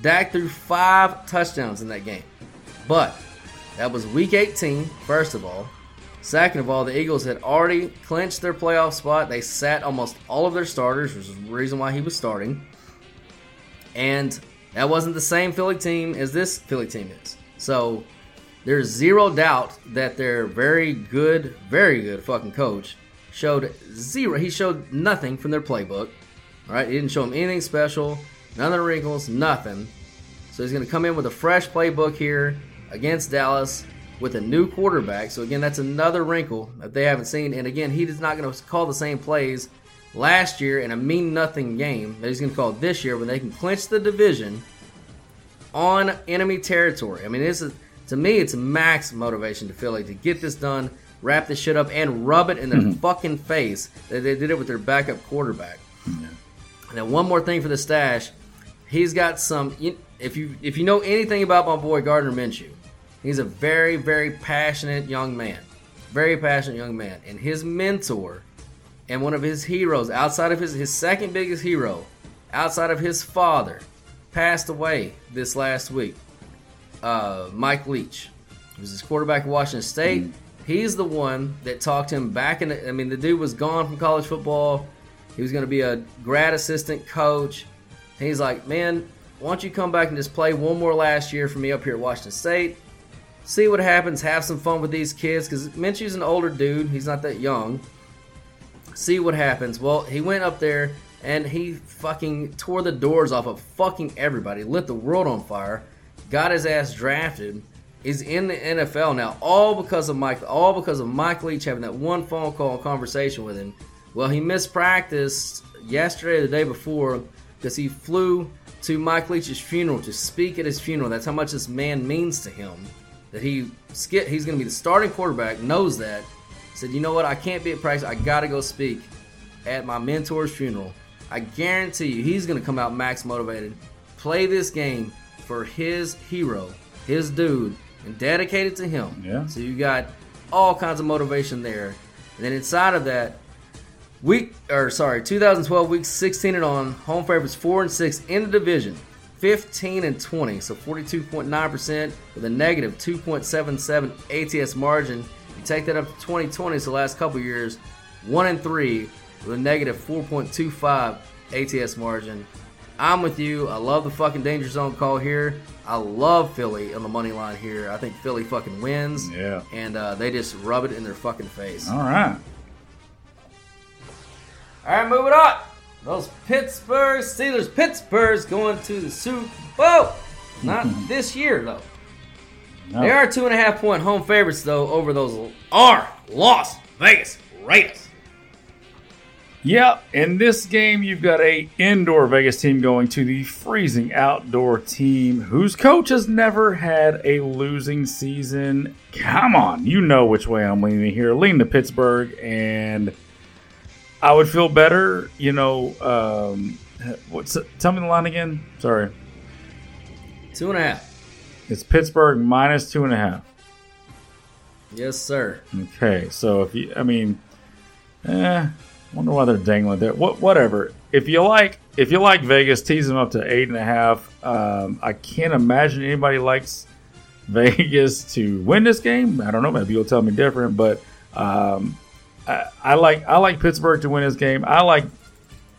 Dak threw five touchdowns in that game, but that was Week 18. First of all, second of all, the Eagles had already clinched their playoff spot. They sat almost all of their starters, which is the reason why he was starting, and that wasn't the same Philly team as this Philly team is. So there's zero doubt that their very good, very good fucking coach showed zero. He showed nothing from their playbook. All right, he didn't show them anything special, none of the wrinkles, nothing. So he's going to come in with a fresh playbook here against Dallas with a new quarterback. So again, that's another wrinkle that they haven't seen. And again, he is not going to call the same plays last year in a mean nothing game that he's going to call this year when they can clinch the division on enemy territory. I mean, this is to me, it's max motivation to Philly to get this done, wrap this shit up, and rub it in their Mhm. fucking face that they did it with their backup quarterback. Now, one more thing for the stash, he's got some. If you if you know anything about my boy Gardner Minshew, he's a very very passionate young man, very passionate young man, and his mentor and one of his heroes outside of his his second biggest hero, outside of his father, passed away this last week uh, Mike Leach, who was his quarterback at Washington State. He's the one that talked him back in. The, I mean, the dude was gone from college football. He was going to be a grad assistant coach. He's like, man, why don't you come back and just play one more last year for me up here at Washington State? See what happens. Have some fun with these kids because Minshew's an older dude. He's not that young. See what happens. Well, he went up there and he fucking tore the doors off of fucking everybody, lit the world on fire, got his ass drafted, is in the NFL now, all because of Mike, all because of Mike Leach having that one phone call conversation with him. Well, he missed practice yesterday or the day before because he flew to Mike Leach's funeral to speak at his funeral. That's how much this man means to him. That he skip, he's going to be the starting quarterback, knows that. Said, you know what? I can't be at practice. I got to go speak at my mentor's funeral. I guarantee you, he's going to come out max motivated, play this game for his hero, his dude, and dedicated to him. Yeah. So you got all kinds of motivation there. And then inside of that, week or sorry, 2012 week 16 and on, home favorites four and six in the division. 15 and 20, so 42.9% with a negative 2.77 ATS margin. You take that up to 2020, so the last couple years, 1 and 3 with a negative 4.25 ATS margin. I'm with you. I love the fucking danger zone call here. I love Philly on the money line here. I think Philly fucking wins. Yeah. And uh, they just rub it in their fucking face. All right. All right, moving on. Those Pittsburgh Steelers. Pittsburgh's going to the Super Bowl. Not this year, though. No. They are two and a half point home favorites, though, over those are Las Vegas Raiders. Yeah, in this game, you've got a indoor Vegas team going to the freezing outdoor team whose coach has never had a losing season. Come on, you know which way I'm leaning here. Lean to Pittsburgh, and I would feel better, you know. Um, what's tell me the line again? Sorry, Two and a half. it's Pittsburgh minus two and a half. Yes, sir. Okay, so if you, I mean, eh, wonder why they're dangling there. What, whatever. If you like, if you like Vegas, tease them up to eight and a half. Um, I can't imagine anybody likes Vegas to win this game. I don't know. Maybe you'll tell me different, but um, I, I like I like Pittsburgh to win this game. I like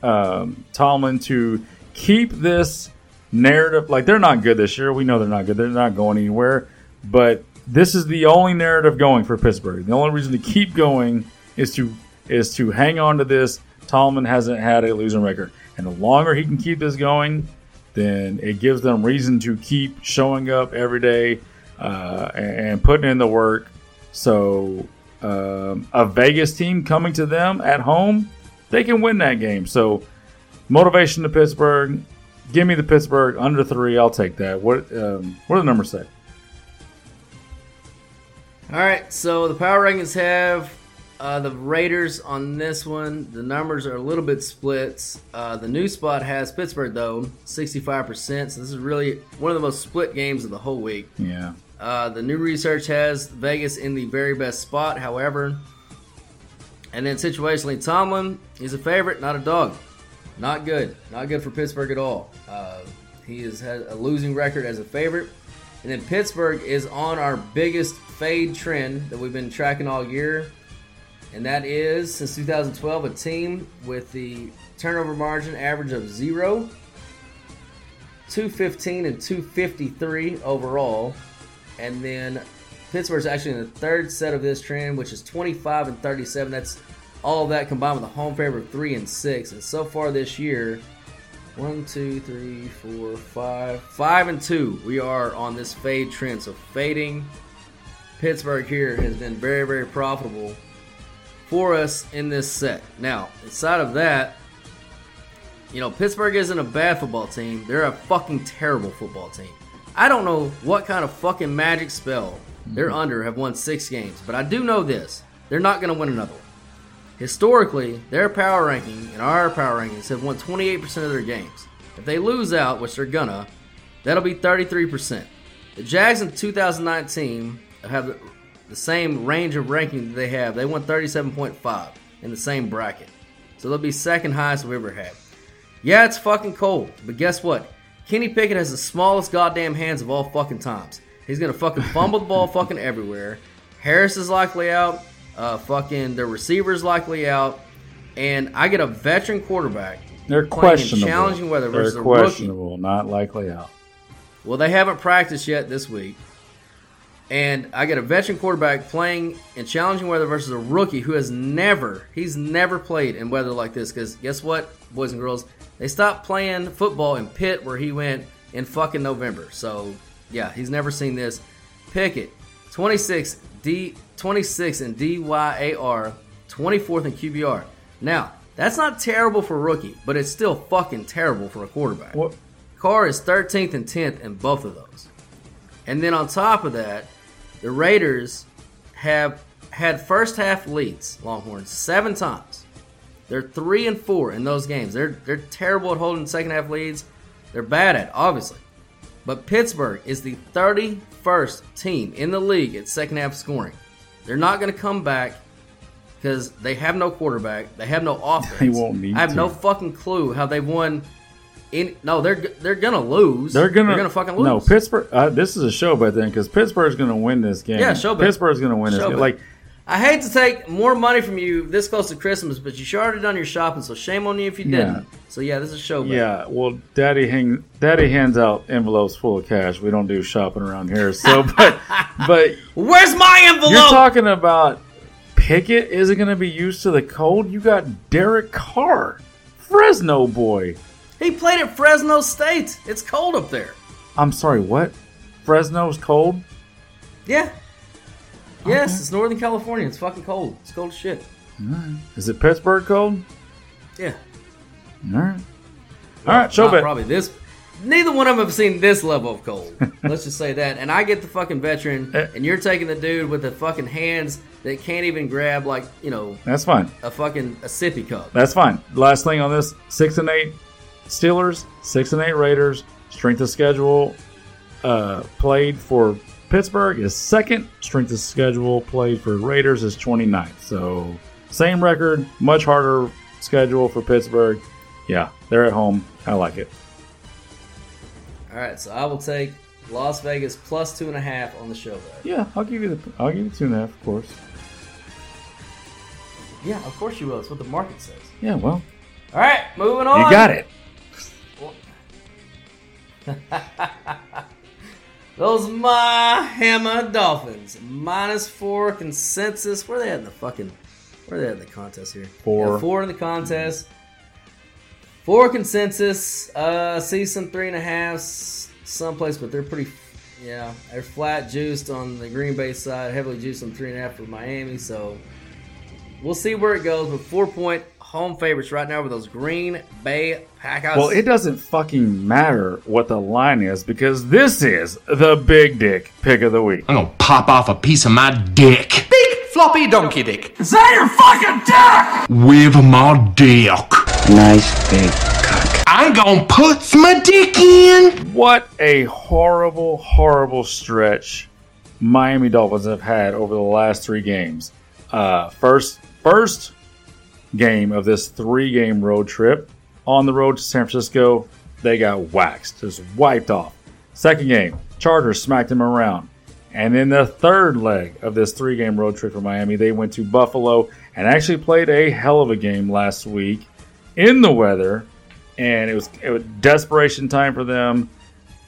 um, Tomlin to keep this narrative. Like they're not good this year. We know they're not good. They're not going anywhere. But this is the only narrative going for Pittsburgh. The only reason to keep going is to is to hang on to this. Tomlin hasn't had a losing record, and the longer he can keep this going, then it gives them reason to keep showing up every day uh, and, and putting in the work. So um, a Vegas team coming to them at home, they can win that game. So motivation to Pittsburgh. Give me the Pittsburgh under three. I'll take that. What um, what do the numbers say? All right, so the power rankings have uh, the Raiders on this one. The numbers are a little bit split. Uh, the new spot has Pittsburgh though, sixty-five percent. So this is really one of the most split games of the whole week. Yeah. Uh, the new research has Vegas in the very best spot, however. And then situationally, Tomlin, is a favorite, not a dog. Not good. Not good for Pittsburgh at all. Uh, he has had a losing record as a favorite. And then Pittsburgh is on our biggest fade trend that we've been tracking all year. And that is, since 2012, a team with the turnover margin average of zero, 215 and 253 overall. And then Pittsburgh's actually in the third set of this trend, which is 25 and 37. That's all of that combined with a home favorite of three and six. And so far this year, one, two, three, four, five, five and two. We are on this fade trend. So fading Pittsburgh here has been very, very profitable for us in this set. Now, inside of that, you know, Pittsburgh isn't a bad football team. They're a fucking terrible football team. I don't know what kind of fucking magic spell they're mm-hmm. under have won six games, but I do know this. They're not going to win another one. Historically, their power ranking and our power rankings have won 28% of their games. If they lose out, which they're gonna, that'll be 33%. The Jags in 2019 have the, the same range of ranking that they have. They won 37.5 in the same bracket. So they'll be second highest we've ever had. Yeah, it's fucking cold, but guess what? Kenny Pickett has the smallest goddamn hands of all fucking times. He's gonna fucking fumble the ball fucking everywhere. Harris is likely out. Uh, fucking their receivers likely out, and I get a veteran quarterback. They're questionable. challenging weather They're versus a rookie. questionable, not likely out. Well, they haven't practiced yet this week. And I get a veteran quarterback playing in challenging weather versus a rookie who has never, he's never played in weather like this. Because guess what, boys and girls? They stopped playing football in Pitt where he went in fucking November. So, yeah, he's never seen this. Pickett, 26 D 26 in DYAR, 24th in QBR. Now, that's not terrible for a rookie, but it's still fucking terrible for a quarterback. What? Carr is 13th and 10th in both of those. And then on top of that, the Raiders have had first half leads, Longhorns, seven times. They're three and four in those games. They're they're terrible at holding second half leads. They're bad at it, obviously. But Pittsburgh is the 31st team in the league at second half scoring. They're not going to come back because they have no quarterback. They have no offense. They won't need I have to. no fucking clue how they won. In no, they're they're gonna lose. They're gonna, they're gonna fucking lose. No, Pittsburgh. Uh, this is a show bet then because Pittsburgh's gonna win this game. Yeah, show bet. Pittsburgh's gonna win this game. Like I hate to take more money from you this close to Christmas, but you sure already done your shopping, so shame on you if you Yeah. didn't. So yeah, this is a show. Yeah, well, Daddy hang, Daddy hands out envelopes full of cash. We don't do shopping around here. So, but but Where's my envelope? you're talking about Pickett isn't going to be used to the cold. You got Derek Carr, Fresno boy. He played at Fresno State. It's cold up there. I'm sorry, what? Fresno's cold. Yeah. Yes, it's Northern California. It's fucking cold. It's cold as shit. Is it Pittsburgh cold? Yeah. All right, all right. Show bet. Probably this. Neither one of them have seen this level of cold. Let's just say that. And I get the fucking veteran, Eh. and you're taking the dude with the fucking hands that can't even grab like you know That's fine. a fucking a sippy cup. That's fine. Last thing on this: six and eight Steelers, six and eight Raiders. Strength of schedule uh, played for Pittsburgh is second. Strength of schedule played for Raiders is 29th. So same record, much harder schedule for Pittsburgh. Yeah, they're at home. I like it. All right, so I will take Las Vegas plus two and a half on the show. Bet. Yeah, I'll give you the. I'll give you two and a half, of course. Yeah, of course you will. It's what the market says. Yeah, well, All right, moving on. you got it. Those Miami Dolphins minus four consensus. Where are they at in the fucking? Where are they at in the contest here? Four. Yeah, four in the contest. Four consensus. Uh, see some three and a halves someplace, but they're pretty. Yeah, they're flat juiced on the Green Bay side, heavily juiced on three and a half for Miami. So we'll see where it goes. But four point home favorites right now with those Green Bay Packers. Well, it doesn't fucking matter what the line is because this is the big dick pick of the week. I'm gonna pop off a piece of my dick Big floppy donkey dick. Is that your fucking dick? with my dick. Nice big cock. I'm gonna put my dick in. What a horrible, horrible stretch Miami Dolphins have had over the last three games. Uh, first, first game of this three-game road trip on the road to San Francisco, they got waxed, just wiped off. Second game, Chargers smacked them around. And then the third leg of this three game road trip for Miami, they went to Buffalo and actually played a hell of a game last week in the weather. And it was, it was desperation time for them.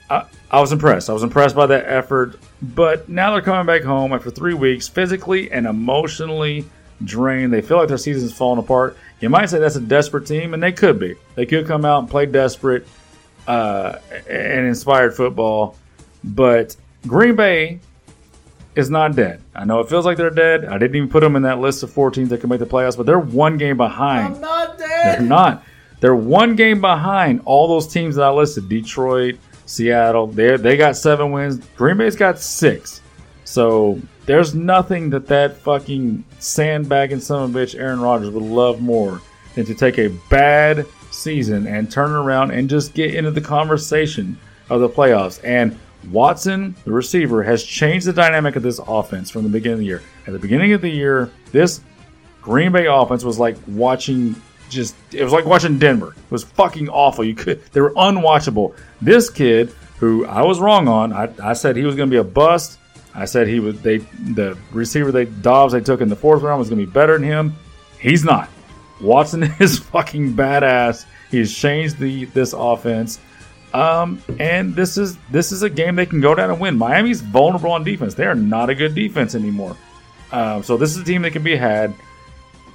I, I was impressed. I was impressed by that effort. But now they're coming back home after three weeks, physically and emotionally drained. They feel like their season's falling apart. You might say that's a desperate team, and they could be. They could come out and play desperate uh, and inspired football. But Green Bay is not dead. I know it feels like they're dead. I didn't even put them in that list of four teams that can make the playoffs, but they're one game behind. I'm not They're not. They're one game behind all those teams that I listed: Detroit, Seattle. They they got seven wins. Green Bay's got six. So there's nothing that that fucking sandbagging son of a bitch Aaron Rodgers would love more than to take a bad season and turn around and just get into the conversation of the playoffs. And Watson, the receiver, has changed the dynamic of this offense from the beginning of the year. At the beginning of the year, this Green Bay offense was like watching just it was like watching Denver. It was fucking awful. You could they were unwatchable. This kid who I was wrong on, I, I said he was gonna be a bust. I said he was they the receiver they Doubs they took in the fourth round was gonna be better than him. He's not. Watson is fucking badass. He's changed the this offense. Um, and this is this is a game they can go down and win. Miami's vulnerable on defense. They are not a good defense anymore. Um, so this is a team that can be had.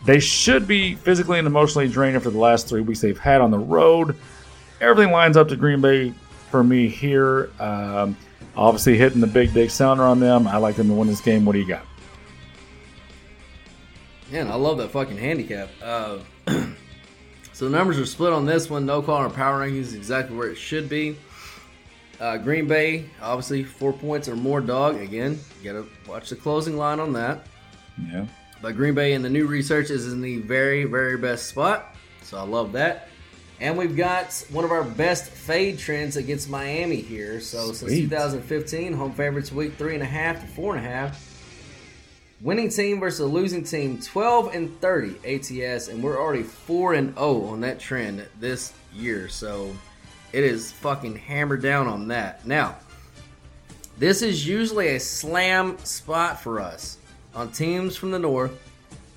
They should be physically and emotionally drained after the last three weeks they've had on the road. Everything lines up to Green Bay for me here. Um, obviously, hitting the big dick sounder on them. I like them to win this game. What do you got? Man, I love that fucking handicap. Uh, so the numbers are split on this one. No call on power rankings exactly where it should be. Uh, Green Bay, obviously, four points or more dog. Again, you gotta watch the closing line on that. Yeah. But Green Bay in the new research is in the very, very best spot. So I love that. And we've got one of our best fade trends against Miami here. So since 2015, home favorites week three and a half to four and a half. Winning team versus a losing team, 12 and 30 ATS, and we're already 4 and 0 on that trend this year. So it is fucking hammered down on that. Now, this is usually a slam spot for us on teams from the north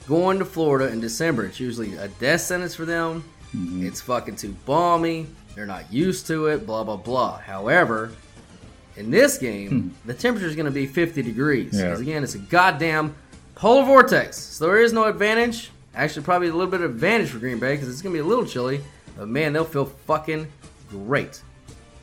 going to Florida in December. It's usually a death sentence for them. Mm-hmm. It's fucking too balmy. They're not used to it, blah, blah, blah. However, in this game, hmm. the temperature is going to be 50 degrees. Yeah. Because again, it's a goddamn polar vortex. So there is no advantage. Actually, probably a little bit of advantage for Green Bay because it's going to be a little chilly. But man, they'll feel fucking great.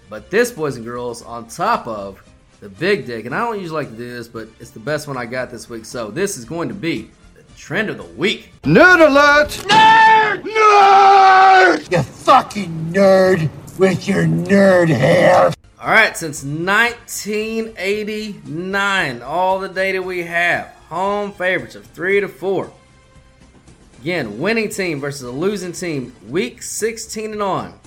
But this, boys and girls, on top of the big dick, and I don't usually like to do this, but it's the best one I got this week. So this is going to be trend of the week. Nerd alert! Nerd! Nerd! You fucking nerd with your nerd hair. All right, since 1989, all the data we have, home favorites of three to four. Again, winning team versus a losing team, week 16 and on.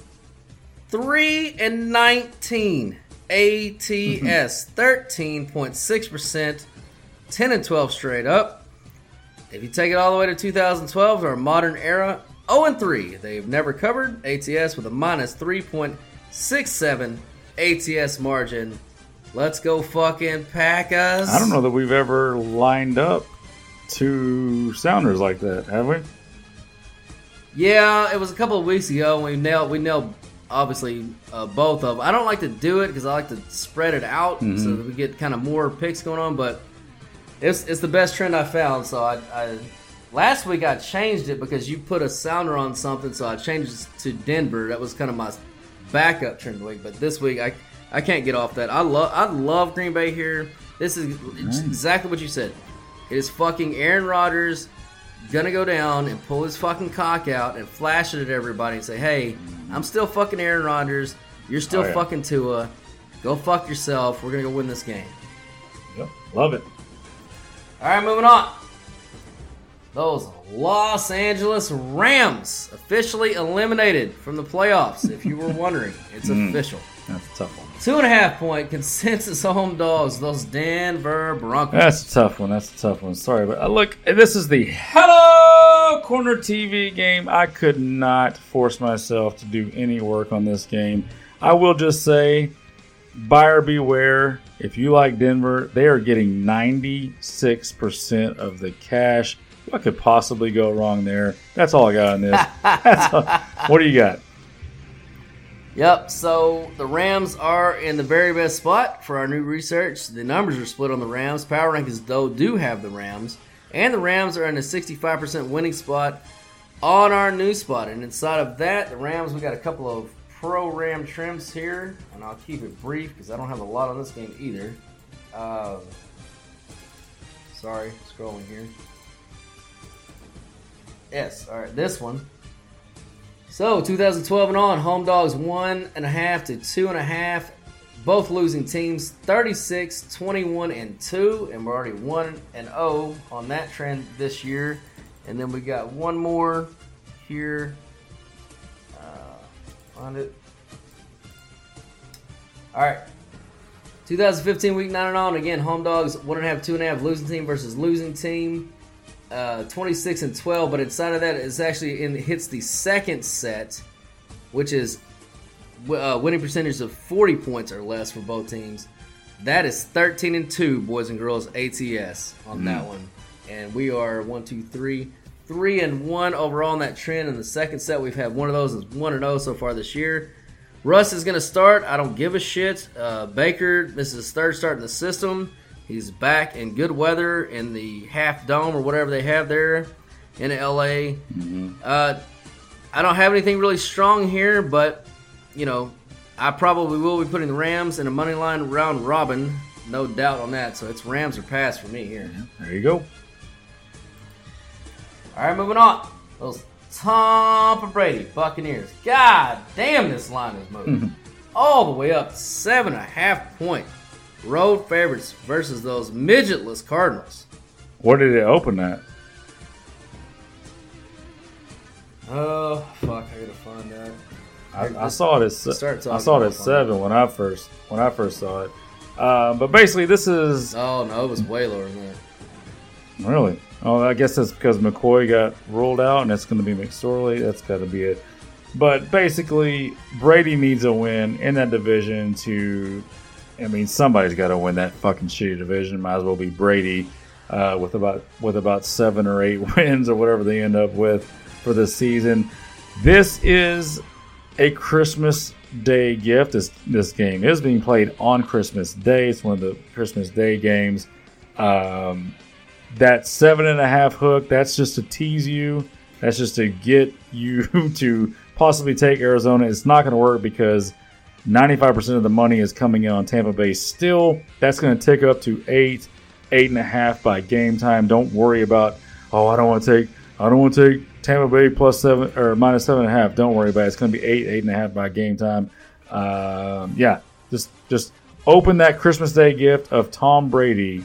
3 and 19 ATS, 13.6%, 10 and 12 straight up. If you take it all the way to 2012, our modern era, 0 and 3. They've never covered ATS with a minus 3.67 ATS margin. Let's go fucking pack us. I don't know that we've ever lined up two sounders like that, have we? Yeah, it was a couple of weeks ago. And we nailed we nailed obviously uh, both of them. I don't like to do it because I like to spread it out so Mhm. that we get kind of more picks going on. But it's it's the best trend I found. So I, I last week I changed it because you put a sounder on something, so I changed it to Denver. That was kind of my backup trend of the week. But this week I I can't get off that. I love I love Green Bay here. This is exactly what you said. It is fucking Aaron Rodgers gonna go down and pull his fucking cock out and flash it at everybody and say, "Hey, I'm still fucking Aaron Rodgers. You're still Oh, yeah. fucking Tua. Go fuck yourself. We're gonna go win this game." Yep, love it. All right, moving on. Those Los Angeles Rams officially eliminated from the playoffs. If you were wondering, it's Mm. official. That's a tough one. Two and a half point consensus home dogs. Those Denver Broncos. That's a tough one. That's a tough one. Sorry, but uh, look, this is the Hello Corner TV game. I could not force myself to do any work on this game. I will just say, buyer beware. If you like Denver, they are getting 96% of the cash. What could possibly go wrong there? That's all I got on this. All. What do you got? Yep, so the Rams are in the very best spot for our new research. The numbers are split on the Rams. Power rankings, though, do have the Rams. And the Rams are in a 65% winning spot on our new spot. And inside of that, the Rams, we got a couple of pro Ram trims here. And I'll keep it brief because I don't have a lot on this game either. Um, sorry, scrolling here. Yes, all right, this one. So 2012 and on, home dogs one and a half to two and a half, both losing teams 36, 21 and two, and we're already one and zero on that trend this year. And then we got one more here. Find it. All right. 2015 week nine and on again. Home dogs one and a half, two and a half, losing team versus losing team uh, 26 and 12, but inside of that, it's actually in hits the second set, which is uh, winning percentage of 40 points or less for both teams. That is 13 and 2, boys and girls, ATS on that Mm. one. And we are one, two, three, three and one overall in that trend. In the second set, we've had one of those is one and zero so far this year. Russ is going to start. I don't give a shit. Uh, Baker, this is his third start in the system. He's back in good weather in the half dome or whatever they have there in LA. Uh, I don't have anything really strong here, but you know, I probably will be putting the Rams in a money line round robin, no doubt on that. So it's Rams or pass for me here. There you go. All right, moving on. Those Tampa Brady Buccaneers. God damn, this line is moving all the way up to seven and a half point road favorites versus those midgetless Cardinals. Where did it open at? Oh fuck! I gotta find that. I, I saw it at se- I saw it at seven when I first when I first saw it. Uh, but basically, this is Oh no, it was way lower than that. really. Oh, I guess that's because McCoy got ruled out, and it's going to be McSorley. That's got to be it. But basically, Brady needs a win in that division to. I mean, somebody's got to win that fucking shitty division. Might as well be Brady uh, with about with about seven or eight wins or whatever they end up with for this season. This is a Christmas Day gift. This this game is being played on Christmas Day. It's one of the Christmas Day games. Um, that seven and a half hook, that's just to tease you. That's just to get you to possibly take Arizona. It's not going to work because 95% of the money is coming in on Tampa Bay still. That's going to tick up to eight, eight and a half by game time. Don't worry about, oh, I don't want to take, I don't want to take Tampa Bay plus seven or minus seven and a half. Don't worry about it. It's going to be eight, eight and a half by game time. Um, yeah, just just open that Christmas Day gift of Tom Brady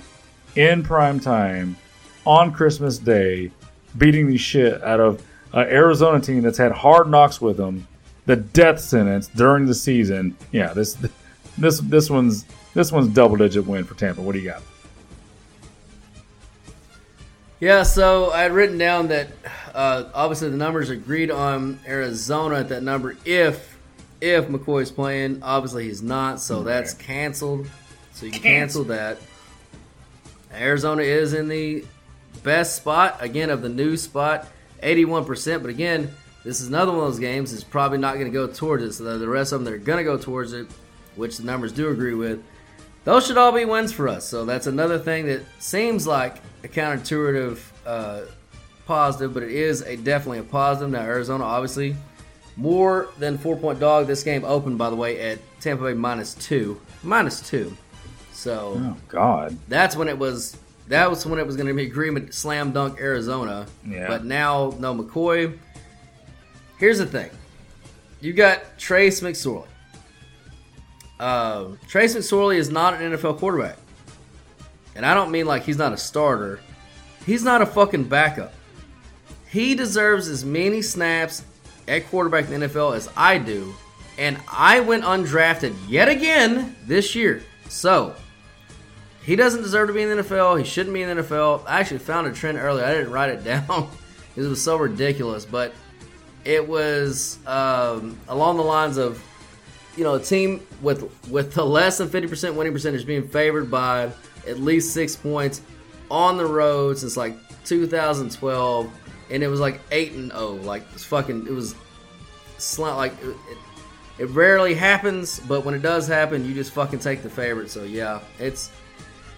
in prime time on Christmas Day, beating the shit out of an Arizona team that's had hard knocks with them, the death sentence during the season. Yeah, this this this one's this one's double digit win for Tampa. What do you got? Yeah, so I had written down that uh, obviously the numbers agreed on Arizona at that number if if McCoy's playing. Obviously he's not, so that's canceled. So you can cancel that. Arizona is in the best spot again of the new spot, eighty-one percent. But again, this is another one of those games. It's probably not going to go towards it. So the- the rest of them they're going to go towards it, which the numbers do agree with. Those should all be wins for us. So that's another thing that seems like a counterintuitive uh, positive, but it is a definitely a positive. Now Arizona, obviously, more than four point dog. This game opened, by the way, at Tampa Bay minus two, minus two. So Oh God, that's when it was that was when it was going to be agreement slam dunk Arizona. Yeah. But now, no McCoy. Here's the thing you got Trace McSorley. Uh, Trace McSorley is not an NFL quarterback. And I don't mean like he's not a starter, he's not a fucking backup. He deserves as many snaps at quarterback in the NFL as I do. And I went undrafted yet again this year. So, he doesn't deserve to be in the NFL. He shouldn't be in the NFL. I actually found a trend earlier. I didn't write it down because it was so ridiculous. But it was um, along the lines of, you know, a team with with the less than 50% winning percentage being favored by at least six points on the road since like 2012. And it was like 8 and 0. Like, it's fucking, it was slant like it, it, it rarely happens, but when it does happen, you just fucking take the favorite. So yeah, it's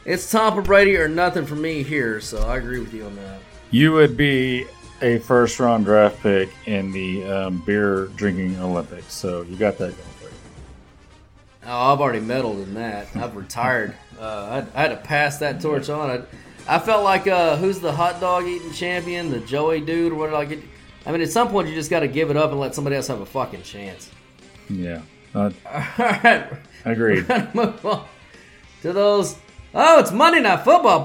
it's Tom Brady or nothing for me here. So I agree with you on that. You would be a first round draft pick in the um, beer drinking Olympics, so you got that going for you. Oh, I've already medaled in that. I've retired. Uh, I, I, had to pass that torch on. I, I felt like uh, who's the hot dog eating champion, the Joey dude, or what? I get? I mean, at some point you just got to give it up and let somebody else have a fucking chance. Yeah. Uh, All right. Agreed. Move on to those. Oh, it's Monday Night Football.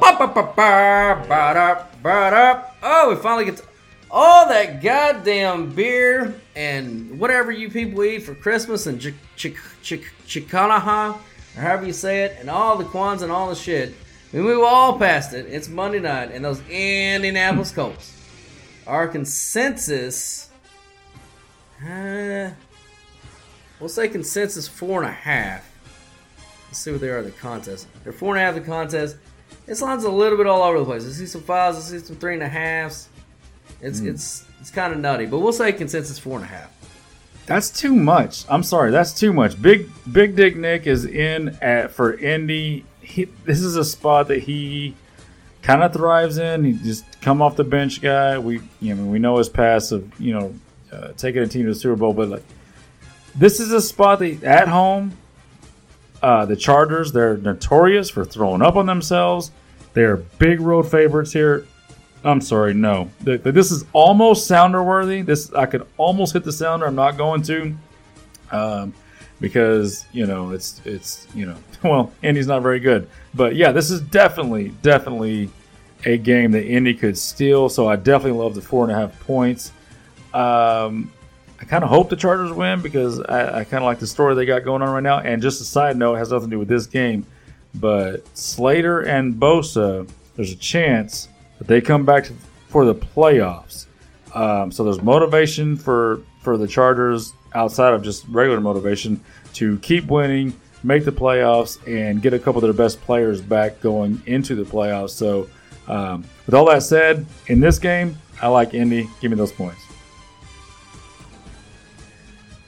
Oh, we finally get to all that goddamn beer and whatever you people eat for Christmas and ch- or however you say it, and all the Kwanzaa and all the shit. We move all past it. It's Monday night, and those Indianapolis Colts. Our consensus. Uh, we'll say consensus four and a half. Let's see what they are in the contest. They're four and a half in the contest. This line's a little bit all over the place. I see some fives, I see some three and a halves. It's Mm. it's it's kind of nutty, but we'll say consensus four and a half. That's too much. I'm sorry, that's too much. Big Big Dick Nick is in at for Indy. He, this is a spot that he kind of thrives in. He just come off the bench guy. We you know we know his past of you know uh, taking a team to the Super Bowl, but like this is a spot that at home. Uh, the Chargers, they're notorious for throwing up on themselves. They're big road favorites here. I'm sorry, no. Th- th- This is almost sounder worthy. This I could almost hit the sounder. I'm not going to, um, because you know it's it's you know well Indy's not very good. But yeah, this is definitely definitely a game that Indy could steal. So I definitely love the four and a half points. Um, I kind of hope the Chargers win because I, I kind of like the story they got going on right now. And just a side note, has nothing to do with this game, but Slater and Bosa, there's a chance that they come back to, for the playoffs. Um, so there's motivation for for the Chargers outside of just regular motivation to keep winning, make the playoffs, and get a couple of their best players back going into the playoffs. So um, with all that said, in this game, I like Indy. Give me those points.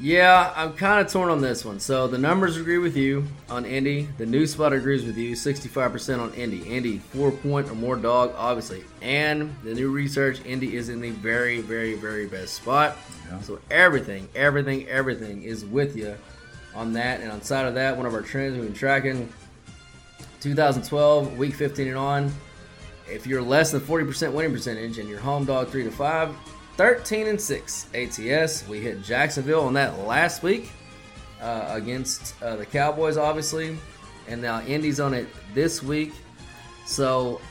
Yeah, I'm kind of torn on this one. So the numbers agree with you on Indy. The new spot agrees with you. 65% on Indy. Indy four point or more dog, obviously. And the new research, Indy is in the very, very, very best spot. So everything, everything, everything is with you on that. And on side of that, one of our trends we've been tracking. 2012, week 15 and on. If you're less than 40% winning percentage and you're home dog three to five, 13 and 6 ATS. We hit Jacksonville on that last week uh, against uh, the Cowboys, obviously, and now Indy's on it this week. So,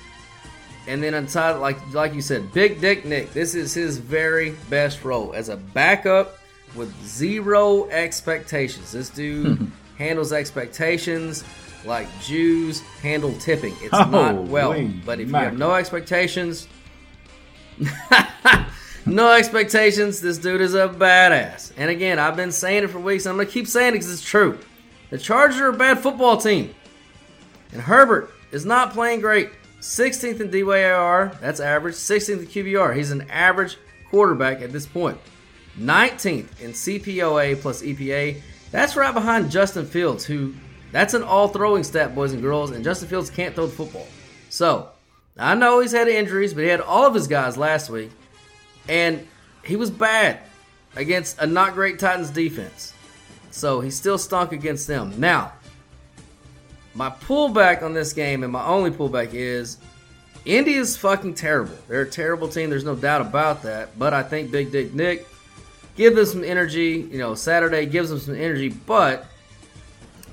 and then inside, like like you said, Big Dick Nick. This is his very best role as a backup with zero expectations. This dude handles expectations like Jews handle tipping. It's not well, but if you have no expectations. No expectations. This dude is a badass. And again, I've been saying it for weeks. I'm to keep saying it because it's true. The Chargers are a bad football team. And Herbert is not playing great. 16th in DYAR. That's average. 16th in QBR. He's an average quarterback at this point. 19th in CPOE plus EPA. That's right behind Justin Fields, who that's an all throwing stat, boys and girls. And Justin Fields can't throw the football. So, I know he's had injuries, but he had all of his guys last week and he was bad against a not great Titans defense. So he still stunk against them. Now, my pullback on this game and my only pullback is Indy is fucking terrible. They're a terrible team. There's no doubt about that. But I think Big Dick Nick give them some energy. You know, Saturday gives them some energy, but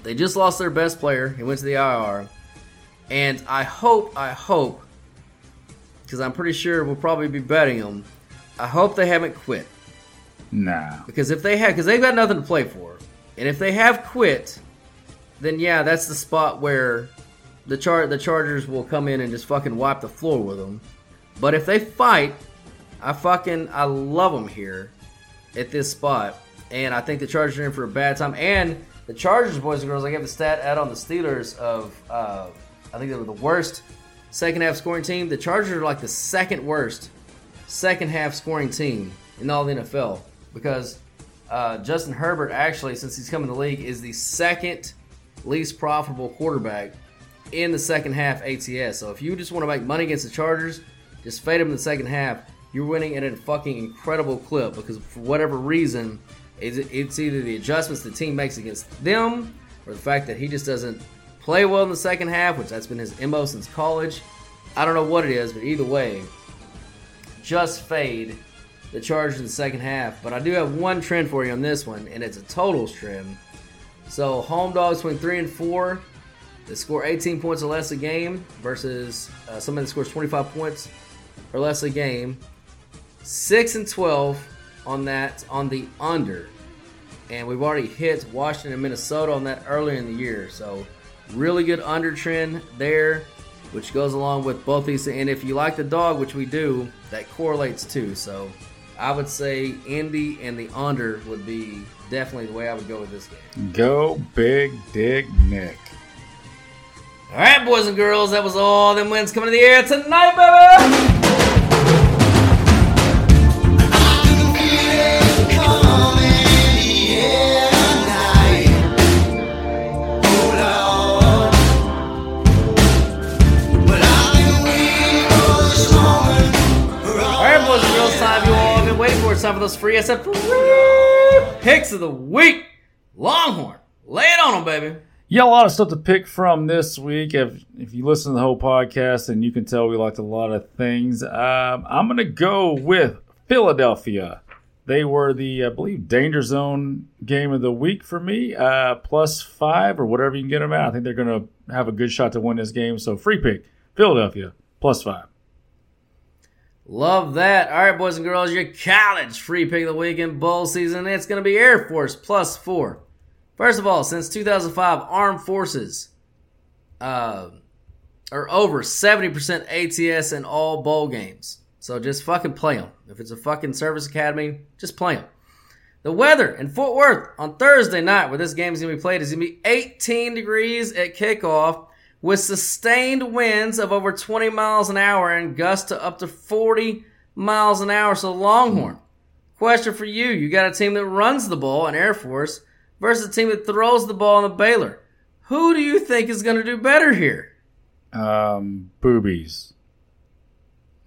they just lost their best player. He went to the IR. And I hope, I hope, because I'm pretty sure we'll probably be betting them. I hope they haven't quit. Nah. Because if they have, because they've got nothing to play for, and if they have quit, then yeah, that's the spot where the char the Chargers will come in and just fucking wipe the floor with them. But if they fight, I fucking I love them here at this spot, and I think the Chargers are in for a bad time. And the Chargers, boys and girls, I gave the stat out on the Steelers of uh, I think they were the worst second half scoring team. The Chargers are like the second worst second half scoring team in all the NFL because uh, Justin Herbert actually, since he's come in the league, is the second least profitable quarterback in the second half ATS. So if you just want to make money against the Chargers, just fade them in the second half. You're winning at a fucking incredible clip because for whatever reason, it's either the adjustments the team makes against them or the fact that he just doesn't play well in the second half, which that's been his MO since college. I don't know what it is, but either way, just fade the Chargers in the second half. But I do have one trend for you on this one, and it's a totals trend. So home dogs between three and four, they score 18 points or less a game versus uh, somebody that scores 25 points or less a game. Six and 12 on that on the under, and we've already hit Washington and Minnesota on that earlier in the year. So really good under trend there, which goes along with both these. And if you like the dog, which we do, that correlates too. So I would say Indy and the under would be definitely the way I would go with this game. Go Big Dick Nick. All right, boys and girls, that was all them wins coming to the air tonight, baby. Time for those free SF free picks of the week. Longhorn, lay it on them, baby. Yeah, a lot of stuff to pick from this week. If if you listen to the whole podcast, and you can tell we liked a lot of things. Um, I'm gonna go with Philadelphia. They were the, I believe, danger zone game of the week for me, uh, plus five or whatever you can get them at. I think they're gonna have a good shot to win this game. So free pick, Philadelphia plus five. Love that. All right, boys and girls, your college free pick of the week in bowl season. It's going to be Air Force plus four. First of all, since 2005, Armed Forces uh, are over 70% ATS in all bowl games. So just fucking play them. If it's a fucking service academy, just play them. The weather in Fort Worth on Thursday night, where this game is going to be played, is going to be 18 degrees at kickoff with sustained winds of over 20 miles an hour and gusts to up to 40 miles an hour. So, Longhorn, question for you. You got a team that runs the ball in Air Force versus a team that throws the ball in the Baylor. Who do you think is going to do better here? Um, boobies.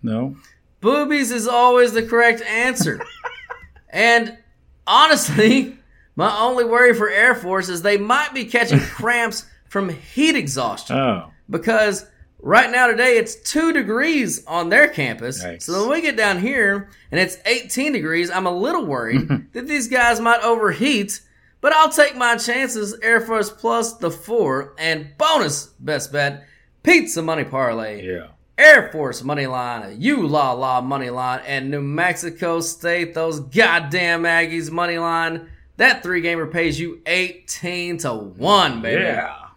No. Boobies is always the correct answer. and honestly, my only worry for Air Force is they might be catching cramps from heat exhaustion. Oh. Because right now today it's two degrees on their campus. Yikes. So when we get down here and it's 18 degrees, I'm a little worried that these guys might overheat. But I'll take my chances. Air Force plus the four and bonus best bet pizza money parlay. Yeah. Air Force money line, UCLA money line, and New Mexico State, those goddamn Aggies money line. That three gamer pays you 18 to 1, baby. Yeah.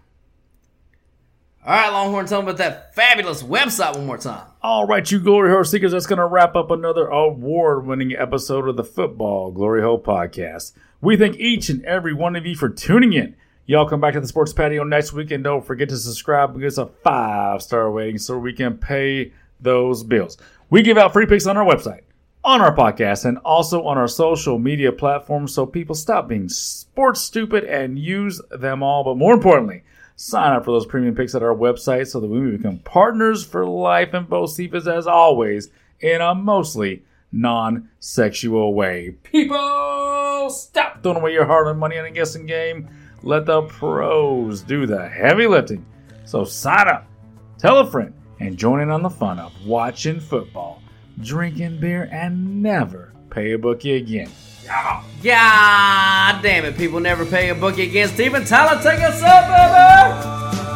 All right, Longhorn, tell me about that fabulous website one more time. All right, you Glory Hole Seekers, that's going to wrap up another award winning episode of the Football Glory Hole Podcast. We thank each and every one of you for tuning in. Y'all come back to the Sports Patio next week and don't forget to subscribe us a five star rating so we can pay those bills. We give out free picks on our website, on our podcast, and also on our social media platforms so people stop being sports stupid and use them all. But more importantly, sign up for those premium picks at our website so that we may become partners for life and both CFAs as always in a mostly non-sexual way. People, stop throwing away your hard-earned money on a guessing game. Let the pros do the heavy lifting. So sign up, tell a friend, and join in on the fun of watching football, drinking beer, and never pay a bookie again. God damn it, people never pay a bookie again. Steven Tyler, take us up, baby!